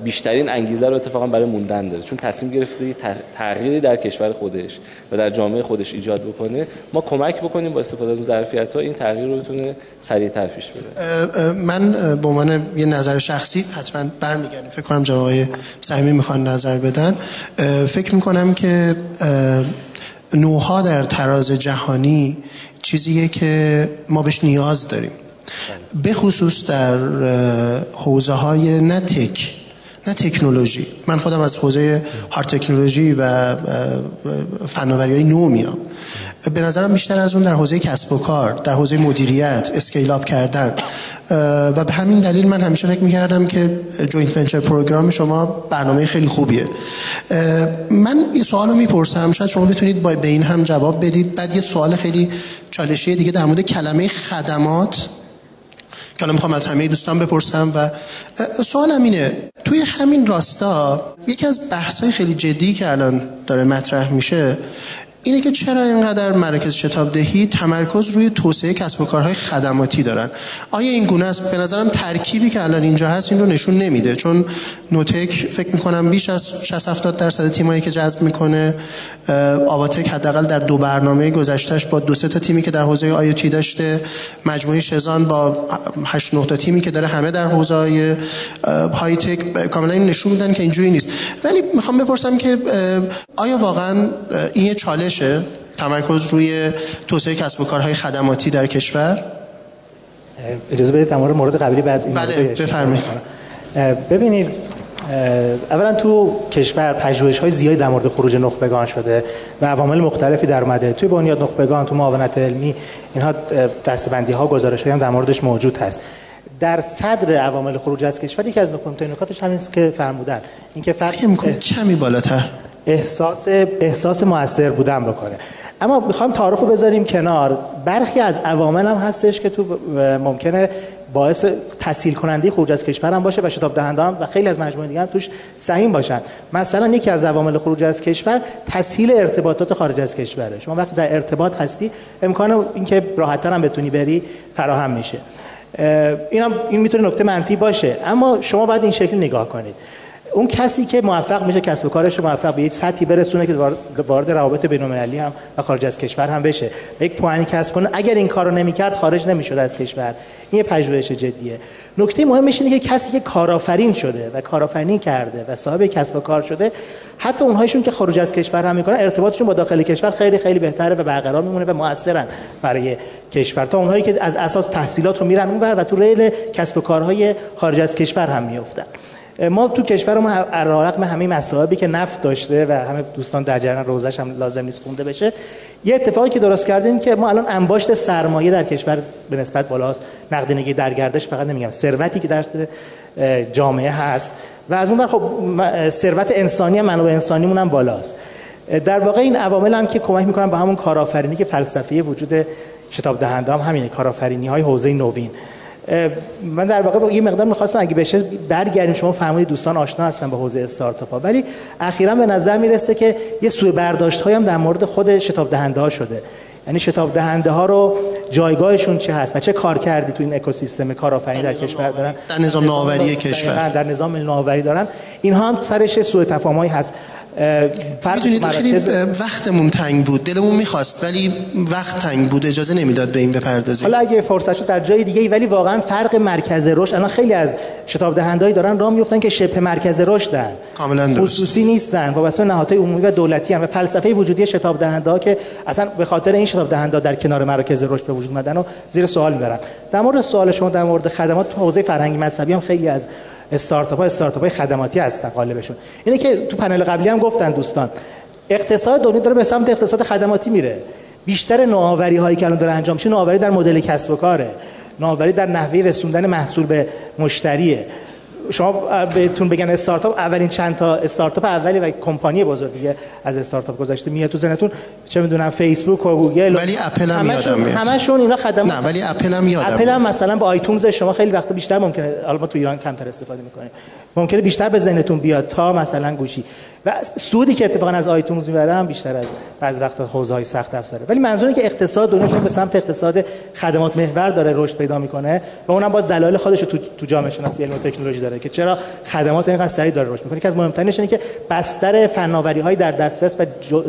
بیشترین انگیزه رو اتفاقا برای موندن داره. چون تصمیم گرفته تغییری در کشور خودش و در جامعه خودش ایجاد بکنه. ما کمک بکنیم با استفاده از اون ظرفیت این تغییر رو بتونه سریعتر پیش بره. من به عنوان یه نظر شخصی حتما برمیگردم. فکر کنم جناب آقای سهمی می‌خوان نظر بدن. فکر می‌کنم که نوها در تراز جهانی چیزیه که ما بهش نیاز داریم. به خصوص در حوزه های نه tech نه تکنولوژی. من خودم از حوزه hard technology و فناوری های نو میام. به نظرم بیشتر از اون در حوزه کسب و کار در حوزه مدیریت scale up کردن. و به همین دلیل من همیشه فکر می‌کردم که joint venture program شما برنامه خیلی خوبیه. من یه سوال رو می‌پرسم. شاید شما بتونید با به این هم جواب بدید. بعد یه سوال خیلی چالشی دیگه در مورد کلمه خدمات. که الان می‌خوام از همه دوستان بپرسم و سوالم اینه. توی همین راستا یکی از بحث‌های خیلی جدی که الان داره مطرح میشه اینه که چرا اینقدر مراکز شتاب دهی تمرکز روی توسعه کسب و کارهای خدماتی دارن؟ آیا این گونه است؟ به نظرم ترکیبی که الان اینجا هست این رو نشون نمیده. چون نوتک فکر می‌کنم بیش از 60 70 درصد تیمایی که جذب می‌کنه آواتک حداقل در دو برنامه گذشتهش با دو سه تا تیمی که در حوزه آی داشته مجموعه شزان با 8 9 تا تیمی که داره همه در حوزه های تک کاملا نشون میدن که اینجوری نیست. ولی می‌خوام بپرسم که آیا واقعا این چالش بشه تمرکز روی توسعه کسب و کارهای خدماتی در کشور؟ اجازه بدید در مورد قبلی بعد بله بفرمایید. ببینید اولا تو کشور پژوهش های زیادی در مورد خروج نخبگان شده و عوامل مختلفی در اومده. توی بنیاد نخبگان تو معاونت علمی اینها دستبندی ها گزارش هم در موردش موجود هست. در صدر عوامل خروج از کشور یکی از مهمترین نکاتش همین است که فرمودن. اینکه فرق کمی بالاتر. احساس احساس موثر بودن بکنه. اما می‌خوام تعارف رو بذاریم کنار. برخی از عوامل هم هستش که تو ممکنه باعث تسهیل کننده خروج از کشور هم باشه و شتاب دهنده هم و خیلی از مجموعه دیگه هم توش سهیم باشن. مثلا یکی از عوامل خروج از کشور تسهیل ارتباطات خارج از کشوره. شما وقتی در ارتباط هستی امکان اینکه راحت‌تر هم بتونی بری فراهم میشه. این هم این می‌تونه نکته منفی باشه. اما شما باید این شکل نگاه کنید. اون کسی که موفق میشه کسب و کارش موفق به یک سطحی برسونه که وارد روابط بین‌المللی هم و خارج از کشور هم بشه. یک پوانی کسب کنه اگر این کارو نمی‌کرد خارج نمی‌شد از کشور. این یه پژوهش جدیه. نکته مهمش اینه که کسی که کارآفرین شده و کارآفرینی کرده و صاحب کسب و کار شده حتی اونهایشون که خارج از کشور هم می‌کنن ارتباطشون با داخل کشور خیلی خیلی بهتره و برقرار میمونه و موثرن برای کشور. تا اونهایی که از اساس تحصیلات رو میرن اونور و تو ریل کسب و کارهای خارج از کشور هم میافتن. ما تو کشورمون رغم همه مصائبی که نفت داشته و همه دوستان در جریان روزش هم لازم نیست خونده بشه یه اتفاقی که درست کردیم که ما الان انباشت سرمایه در کشور به نسبت بالاست. نقدینگی در گردش فقط نمیگم ثروتی که در جامعه هست. و از اون خب ثروت انسانی منابع انسانیمون هم بالاست. در واقع این عوامل هم که کمک می‌کنن به همون کارآفرینی که فلسفه وجود شتاب دهنده هم همینه. کارآفرینی های حوزه نوین. من در واقع یه مقدار می‌خواستم اگه بشه برگردیم شما فرمودید دوستان آشنا هستن به حوزه استارتاپ ها ولی اخیرا به نظر می‌رسه که یه سوء برداشت هم در مورد خود شتاب دهنده ها شده. یعنی شتاب دهنده ها رو جایگاهشون چه هست؟ و چه کار کردی تو این اکوسیستم کارآفرینی در کشور دارن؟ در نظام نوآوری کشور. در نظام نوآوری دارن. اینها هم سرش سوء تفاهمایی هست. می‌دونید خیلی وقتمون تنگ بود. دلمون می‌خواست ولی وقت تنگ بود. اجازه نمی‌داد به این بپردازیم. حالا اگه فرصت شد در جای دیگه ولی واقعا فرق مرکز رشد الان خیلی از شتاب دهندهایی دارن راه میفتن که شبه مرکز رشدن. کاملا درست. خصوصی نیستن. واسه نهادهای عمومی و دولتی هم. و فلسفه وجودی شتاب دهنده ها که اصلا به خاطر این شتاب دهنده در کنار مرکز رشد به وجود اومدن و زیر سوال می‌برن. در مورد سوال شما در مورد خدمات تو حوزه فرهنگی مذهبی هم خیلی از استارتاپ ها استارتاپ های خدماتی هستن قالبشون. اینه که تو پنل قبلی هم گفتن دوستان اقتصاد دنیا داره به سمت اقتصاد خدماتی میره. بیشتر نوآوری هایی که الان داره انجام میشه نوآوری در مدل کسب و کاره. نوآوری در نحوه رسوندن محصول به مشتریه. شما بهتون بگن استارتاپ اولین چند تا استارتاپ اولی و کمپانی بزرگی از استارتاپ گذاشته میاد تو ذهنتون. چه می‌دونم فیسبوک و گوگل ولی اپل هم یادم میاد. همشون اینا خدمات نه ولی اپل هم یادم اپل هم مثلا با آیتونز شما خیلی وقت بیشتر ممکنه حالا ما تو ایران کمتر استفاده می‌کنیم. ممکنه بیشتر به ذهنتون بیاد تا مثلا گوشی. و سودی که اتفاقا از آیتونز می‌بره هم بیشتر از بعض وقت حوزه های سخت افزاره. ولی منظور که اقتصاد دنیا به سمت اقتصاد خدمات محور داره رشد پیدا می‌کنه و اونم باز دلایل خودش تو تو جامعه شناسی علم و تکنولوژی داره که چرا خدمات اینقدر سریع داره رشد می‌کنه. که از مهمترینش اینه که بستر فناوری های در دسترس و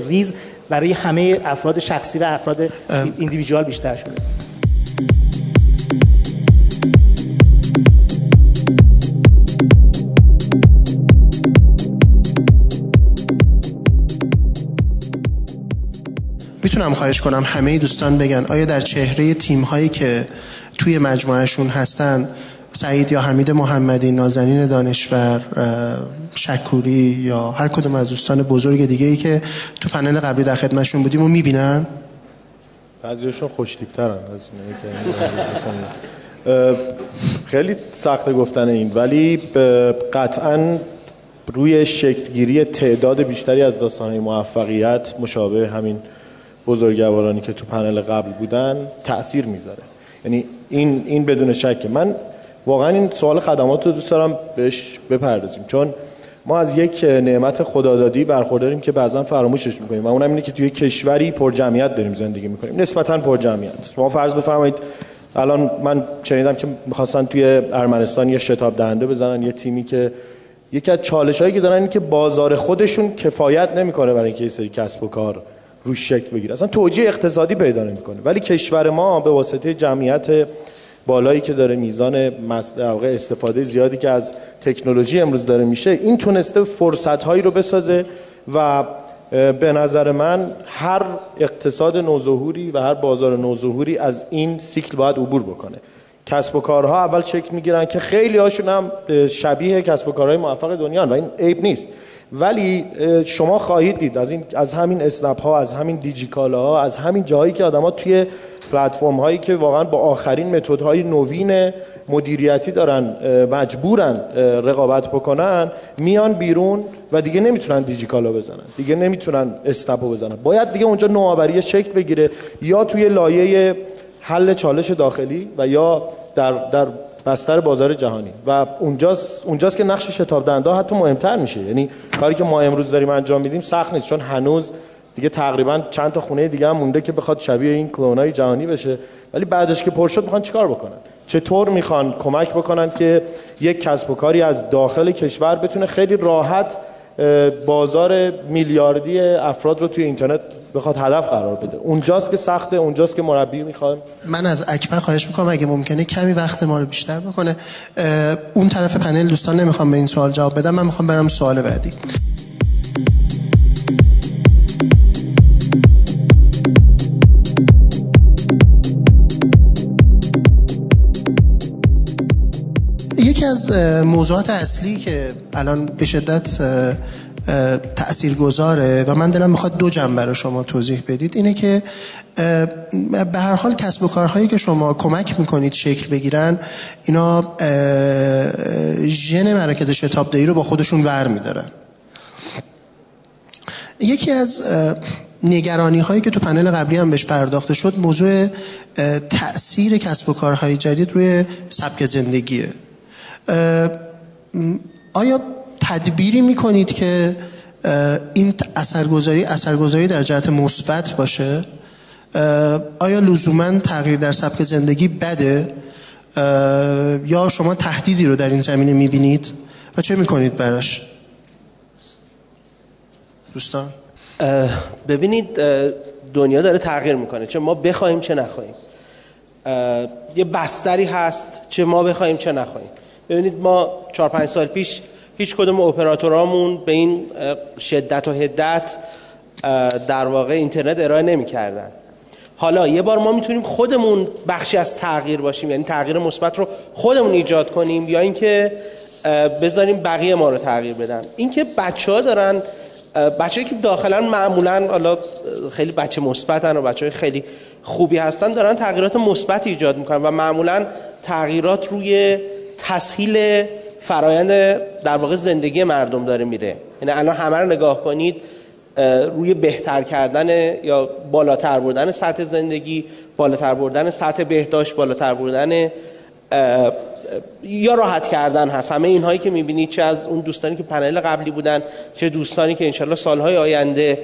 ریز برای همه افراد شخصی و افراد ایندیویدوال بیشتر شده. می‌تونم خواهش کنم همه دوستان بگن آیا در چهره تیم هایی که توی مجموعهشون هستن سعید یا حمید محمدی نازنین دانشور شکوری یا هر کدوم از دوستان بزرگ دیگه ای که تو پنل قبلی در خدمتشون بودیم و می‌بینن؟ بعضیشون خوشتیبترن از خیلی سخت گفتن این ولی قطعا روی شکلگیری تعداد بیشتری از داستانهای موفقیت مشابه همین بزرگوارانی که تو پنل قبل بودن تاثیر می‌ذاره. یعنی این این بدون شک من واقعا این سوال خدمات رو دوست دارم بهش بپردازیم. چون ما از یک نعمت خدادادی برخورداریم که بعضا فراموشش می‌کنیم و اونم اینه که توی کشوری پر جمعیت داریم زندگی می‌کنیم. نسبتا پر جمعیت ما فرض بفرمایید الان من شنیدم که می‌خواستن توی ارمنستان یه شتاب دهنده بزنن یه تیمی که یکی از چالش هایی که دارن اینه که بازار خودشون کفایت نمی‌کنه برای اینکه سری کسب و کار روش شکل بگیره. اصلا توجیه اقتصادی پیدا نمی‌کنه. ولی کشور ما به واسطه جمعیت بالایی که داره میزان استفاده زیادی که از تکنولوژی امروز داره میشه این تونسته فرصت هایی رو بسازه و به نظر من هر اقتصاد نوظهوری و هر بازار نوظهوری از این سیکل باید عبور بکنه. کسب و کارها اول چک می‌گیرن که خیلی هاشون هم شبیه کسب و کارهای موفق دنیا و این عیب نیست. ولی شما خواهید دید از این از همین اسنپ ها از همین دیجیکالا ها از همین جایی که آدما توی پلتفرم هایی که واقعا با آخرین متد های نوین مدیریتی دارن مجبورن رقابت بکنن میان بیرون و دیگه نمی‌تونن دیجیکالا بزنن دیگه نمی‌تونن اسنپو بزنن. باید دیگه اونجا نوآوری شکل بگیره یا توی لایه حل چالش داخلی و یا در در بستر بازار جهانی. و اونجاست اونجاست که نقش شتاب دهنده حتی مهمتر میشه. یعنی کاری که ما امروز داریم انجام میدیم سخت نیست چون هنوز دیگه تقریبا چند تا خونه دیگه هم مونده که بخواد شبیه این کلونای جهانی بشه. ولی بعدش که پر شد می‌خوان چیکار بکنن؟ چطور می‌خوان کمک بکنن که یک کسب و کاری از داخل کشور بتونه خیلی راحت بازار میلیاردی افراد رو توی اینترنت بخواد هدف قرار بده. اونجاست که سخته اونجاست که مربی می‌خواد من از اکبر خواهش می‌کنم اگه ممکنه کمی وقت ما رو بیشتر بکنه. اون طرف پنل دوستان نمی‌خوام به این سوال جواب بدم من می‌خوام برم سوال بعدی. از موضوعات اصلی که الان به شدت تأثیر گذاره و من دلم می‌خواد دو جنبه رو شما توضیح بدید. اینه که به هر حال کسب و کارهایی که شما کمک می‌کنید شکل بگیرن اینا ژن مراکز شتابدهی رو با خودشون ور میدارن. یکی از نگرانی هایی که تو پنل قبلی هم بهش پرداخته شد موضوع تاثیر کسب و کارهای جدید روی سبک زندگیه. آیا تدبیری می‌کنید که این اثرگذاری اثرگذاری در جهت مثبت باشه؟ آیا لزوما تغییر در سبک زندگی بده؟ یا شما تهدیدی رو در این زمینه می‌بینید؟ و چه می‌کنید براش؟ دوستان. ببینید دنیا داره تغییر می‌کنه چه ما بخوایم چه نخواهیم یه بستری هست چه ما بخوایم چه نخواهیم ببینید ما چهار پنج سال پیش هیچ کدوم اپراتورامون به این شدت و هدت در واقع اینترنت ارائه نمی کردن. حالا یه بار ما می‌تونیم خودمون بخشی از تغییر باشیم یعنی تغییر مثبت رو خودمون ایجاد کنیم یا اینکه بذاریم بقیه ما رو تغییر بدن اینکه بچه ها دارن بچه که داخلا معمولا حالا خیلی بچه مثبتن و بچه های خیلی خوبی هستن دارن تغییرات مثبت ایجاد می‌کنن و معمولا تغییرات روی تسهیل فرایند در واقع زندگی مردم داره میره. یعنی الان همه رو نگاه کنید روی بهتر کردن یا بالاتر بردن سطح زندگی بالاتر بردن سطح بهداشت بالاتر بردن یا راحت کردن هست. همه اینهایی که می‌بینید چه از اون دوستانی که پنل قبلی بودن چه دوستانی که انشالله سالهای آینده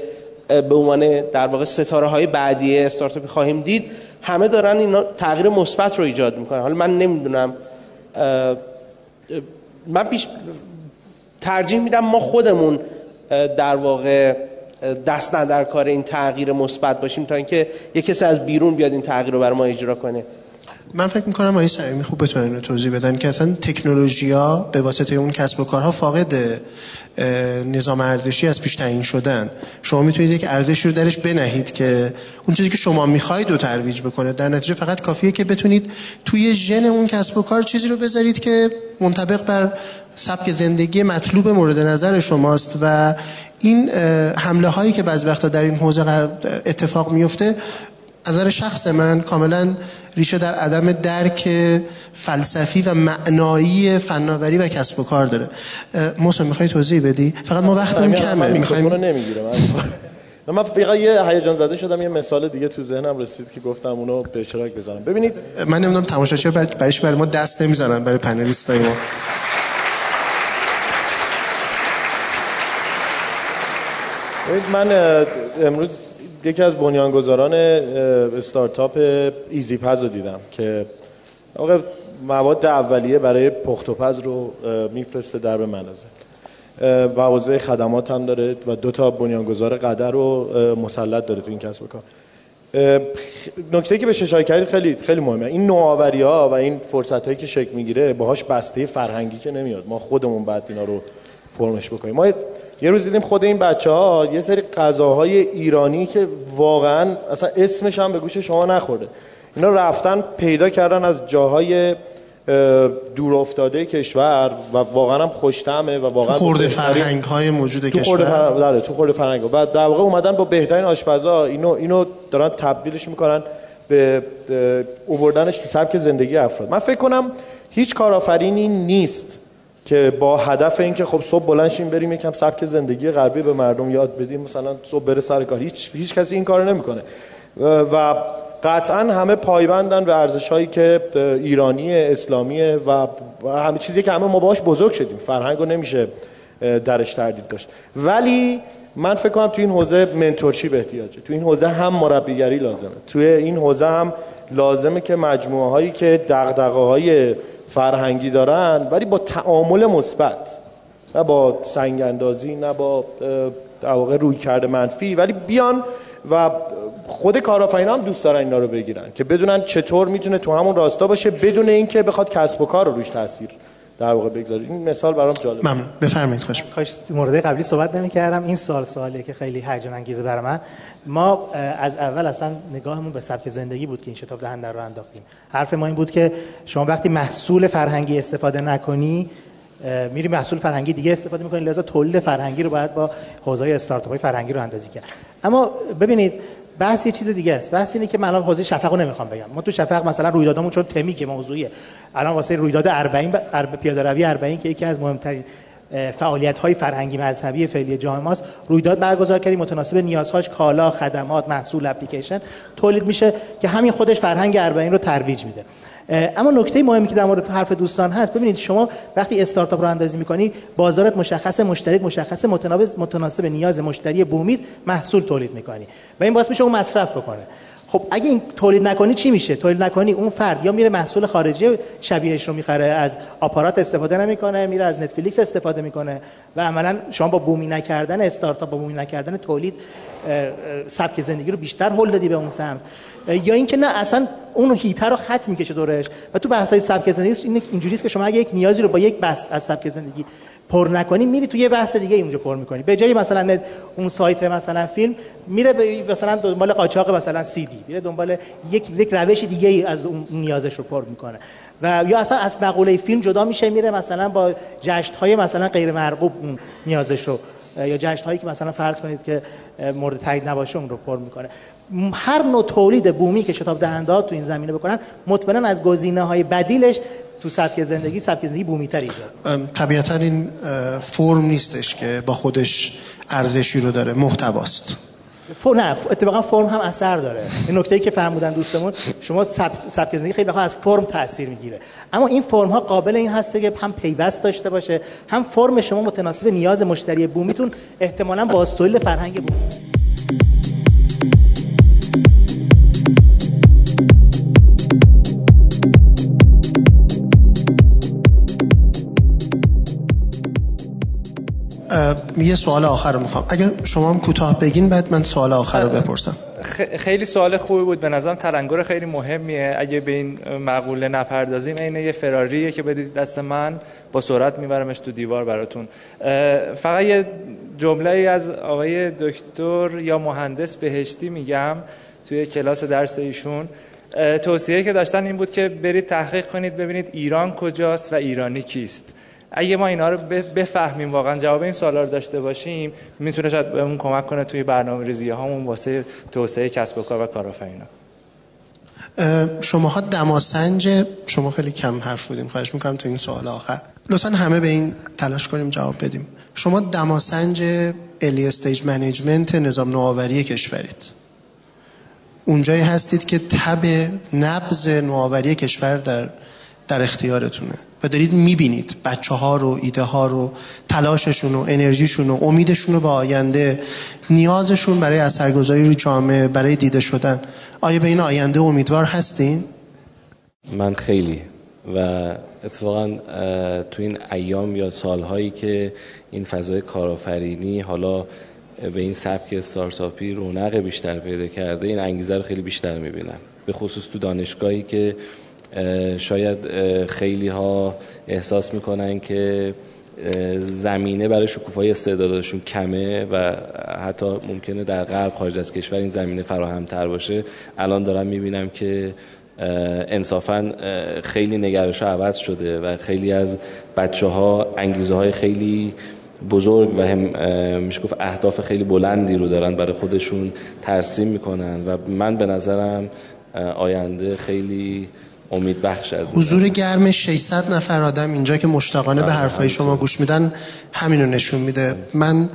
به عنوان در واقع ستاره های بعدی استارتاپی خواهیم دید همه دارن اینا تغییر مثبت رو ایجاد می‌کنن. حالا من نمی‌دونم من پیش ترجیح میدم ما خودمون در واقع دست در کار این تغییر مثبت باشیم تا اینکه یک کسی از بیرون بیاد این تغییر رو بر ما اجرا کنه. من فکر می‌کنم آقای سعیمی خوب بتونن توضیح بدن که اصلا تکنولوژیا به واسطه اون کسب و کارها فاقد نظام ارزشی از پیش تعیین شدن. شما می‌تونید یک ارزش رو درش بنهید که اون چیزی که شما می‌خواید رو ترویج بکنه. در نتیجه فقط کافیه که بتونید توی ژن اون کسب و کار چیزی رو بذارید که منطبق بر سبک زندگی مطلوب مورد نظر شماست و این حمله هایی که بعضی وقتا در این حوزه اتفاق میفته از نظر شخص من کاملا ریشه در عدم درک فلسفی و معنایی فناوری و کسب و کار داره. موسی می‌خوای توضیح بدی؟ فقط ما وقتمون کمه. می‌خوایم نمی‌گیرم. من فقط یه هیجان زده شدم یه مثال دیگه تو ذهنم رسید که گفتم اونو به اشتراک بذارم. ببینید من نمی‌دونم تماشاچی برایش برای ما دست نمی‌زنن برای پنلیستای ما. من امروز یکی از بنیانگذاران استارتاپ ایزی پز رو دیدم که آقا مواد اولیه برای پخت و پز رو میفرسته در به منازل و خدمات هم داره و دو تا بنیانگذار قدر رو مسلط داره تو این کسب کار. نکته که به اشاره کردید خیلی خیلی مهمه. این نوآوری ها و این فرصت هایی که شکل می‌گیره باهاش بسته فرهنگی که نمیاد. ما خودمون بعد اینا رو فرمش بکنیم. ما یه روز دیدیم خود این بچه ها یه سری غذاهای ایرانی که واقعا اصلا اسمش هم به گوش شما نخورده. اینا رفتن پیدا کردن از جاهای دور افتاده کشور و واقعا هم خوشتمه و واقعا تو خورده فرهنگ های موجود تو کشور؟ فرهنگ تو خورده فرهنگ. و در واقع اومدن با بهترین آشپزا اینو اینو دارن تبدیلش می‌کنن به اووردنش تو سبک زندگی افراد. من فکر کنم هیچ کارآفرینی نیست. که با هدف اینکه خب صبح بلند شیم بریم یکم سبک زندگی غربی به مردم یاد بدیم مثلا صبح بره سر کار. هیچ هیچ کسی این کارو نمی‌کنه. و قطعا همه پایبندن به ارزش هایی که ایرانی اسلامی و همه چیزی که همه ما باش بزرگ شدیم. فرهنگ رو نمیشه درش تردید داشت. ولی من فکر کنم تو این حوزه منتورشی به احتیاجه تو این حوزه هم مربیگری لازمه. توی این حوزه هم لازمه که مجموعه هایی که دغدغه های فرهنگی دارن ولی با تعامل مثبت. نه با سنگ اندازی نه با در واقع روی کرده منفی. ولی بیان و خود کارآفرینا هم دوست دارن اینا رو بگیرن که بدونن چطور می‌تونه تو همون راستا باشه بدون اینکه بخواد کسب و کار رو روش تاثیر در واقع بگذاره این مثال برام جالب. ممنون. بفرمایید. خوش کاش مورد قبلی صحبت نمی‌کردم. این سوال سوالیه که خیلی هیجان انگیزه برای من. ما از اول اصلا نگاهمون به سبک زندگی بود که این شتاب دهنده رو انداختیم. حرف ما این بود که شما وقتی محصول فرهنگی استفاده نکنی میری محصول فرهنگی دیگه استفاده می‌کنی لذا تولید فرهنگی رو باید با حوزه استارتاپ های فرهنگی رو اندازی کرد. اما ببینید بحث یه چیز دیگه است. بحث اینه که من الان حوزه شفق رو نمی‌خوام بگم. ما تو شفق مثلا رویدادمون چون تمی که موضوعیه. الان واسه رویداد 40 پیاده روی 40 که یکی از مهمترین فعالیت های فرهنگی مذهبی فعلی جامعه ماست. رویداد برگزار کردیم متناسب نیازهاش کالا خدمات محصول اپلیکیشن تولید میشه که همین خودش فرهنگ اربعین رو ترویج میده. اما نکته مهمی که در مورد حرف دوستان هست ببینید شما وقتی استارتاپ رو اندازی می‌کنی بازارت مشخص مشتری مشخص متناسب نیاز مشتری بومید محصول تولید می‌کنی و این باعث میشه اون مصرف بکنه. خب اگه این تولید نکنی چی میشه؟ تولید نکنی اون فرد یا میره محصول خارجی شبیهش رو می‌خره از آپارات استفاده نمی‌کنه میره از نتفلیکس استفاده می‌کنه و عملا شما با بومی نکردن استارتاپ با بومی نکردن تولید سبک زندگی رو بیشتر هول دادی به اون سمت. یا اینکه نه اصلا اون هیته رو خط می‌کشه دورش. و تو بحث های سبک زندگی اینجوریه که شما اگه یک نیازی رو با یک بحث از سبک زندگی پر نکنی میری تو یه بحث دیگه اونجا پر می‌کنی. به جای مثلا اون سایت مثلا فیلم میره مثلا دنبال قاچاق مثلا سی دی میره دنبال یک یک روش دیگه از اون نیازش رو پر می‌کنه. و یا اصلا از مقوله فیلم جدا میشه میره مثلا با جشن های مثلا غیر مرغوب اون نیازش رو یا جشن هایی که مثلا فرض کنید که مورد تایید نباشه اون رو پر می‌کنه. هر نوع تولید بومی که شتاب دهنده تو این زمینه بکنن مطمئنا از گزینه های بدیلش تو سبک زندگی سبک زندگی بومی تر طبیعتا این فرم نیستش که با خودش ارزشی رو داره محتواست. فر... نه اتفاقا فرم هم اثر داره. این نکته ای که فرمودن دوستمون شما سب... سبک زندگی خیلی از فرم تاثیر می‌گیره. اما این فرم ها قابل این هست که هم پیوست داشته باشه هم فرم شما متناسب نیاز مشتری بومیتون احتمالاً با تولید فرهنگ بومی. یه سوال آخر رو می‌خوام. اگر شما هم کوتاه بگین بعد من سوال آخر رو بپرسم. خیلی سوال خوبی بود. به نظرم تلنگر خیلی مهمیه. اگه به این مقوله نپردازیم این یه فراریه که بدید دست من با سرعت میبرمش تو دیوار براتون. فقط یه جمله ای از آقای دکتر یا مهندس بهشتی میگم توی کلاس درس ایشون. توصیه که داشتن این بود که برید تحقیق کنید ببینید ایران کجاست و ایرانی کیست. اگه ما اینا رو بفهمیم واقعا جواب این سوالا رو داشته باشیم می‌تونه شاید بهمون کمک کنه توی برنامه ریزی هامون واسه توسعه کسب و کار و کارآفرینی شماها دماسنج شما خیلی کم حرف بودیم. خواهش می‌کنم تو این سوال آخر. لطفا همه به این تلاش کنیم جواب بدیم. شما دماسنج early stage management نظام نوآوری کشورید. اونجایی هستید که تب نبض نوآوری کشور در در اختیارتونه. و دارید می‌بینید بچه ها رو ایده ها رو تلاششون و انرژیشون و امیدشون رو به آینده نیازشون برای اثرگذاری رو جامعه برای دیده شدن. آیا به این آینده امیدوار هستین؟ من خیلی. و اتفاقا تو این ایام یا سالهایی که این فضای کارآفرینی حالا به این سبک استارتاپی رونق بیشتر پیدا کرده این انگیزه رو خیلی بیشتر می‌بینم. به خصوص تو دانشگاهی که شاید خیلی ها احساس می‌کنن که زمینه برای شکوفای استعدادشون کمه و حتی ممکنه در غرب خارج از کشور این زمینه فراهم تر باشه. الان دارم می‌بینم که انصافا خیلی نگرش عوض شده و خیلی از بچه ها انگیزه های خیلی بزرگ و هم میشه گفت اهداف خیلی بلندی رو دارن برای خودشون ترسیم می‌کنن و من به نظرم آینده خیلی امید بخش از حضور گرم 600 نفر آدم اینجا که مشتاقانه به بله، حرفای شما گوش میدن همینو نشون میده. من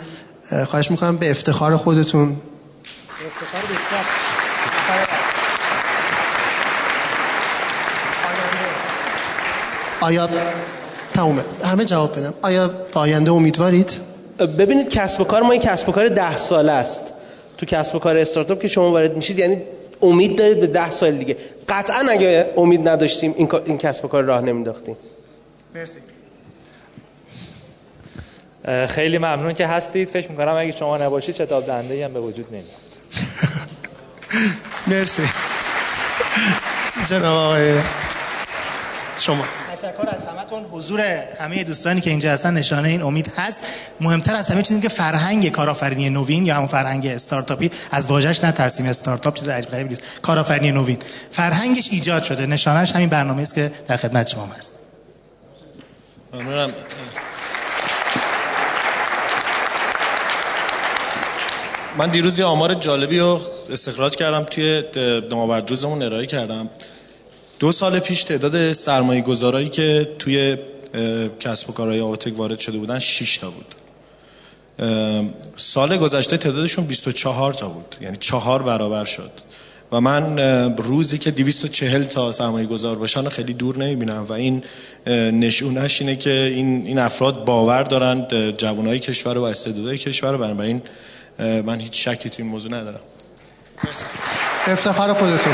خواهش می‌کنم به افتخار خودتون. آیا تمومه. همه جواب بدم. آیا با آینده امیدوارید؟ ببینید کسب و کار ما این کسب و کار ده ساله است. تو کسب و کار استارتاپ که شما وارد میشید یعنی امید دارید به ده سال دیگه. قطعا اگه امید نداشتیم این, این کسب و کار راه نمیداختیم مرسی. خیلی ممنون که هستید. فکر می‌کنم اگه شما نباشید شتاب دنده هم به وجود نمیاد. مرسی. جناب آقای شما. تشکر از همتون حضور همه دوستانی که اینجا هستن نشانه این امید هست. مهمتر از همه چیزی که فرهنگ کارآفرینی نوین یا همون فرهنگ استارتاپی از واژش نترسیم. استارتاپ چیز عجیب غریبی نیست. کارآفرینی نوین. فرهنگش ایجاد شده. نشانش همین برنامه است که در خدمت شما هست. من دیروز یه آمار جالبی رو استخراج کردم توی نوآوردروزمون ارائه کردم. دو سال پیش تعداد سرمایه گذارایی که توی کسب و کارهای آواتک وارد شده بودن 6 تا بود. سال گذشته تعدادشون 24 تا بود. یعنی چهار برابر شد. و من روزی که 240 تا سرمایه گذار باشن خیلی دور نمی‌بینم. و این نشونش اینه که این, این افراد باور دارند جوانای کشور و استعدادهای کشور. و بنابراین من هیچ شکی تو این موضوع ندارم. افتخار خودتون.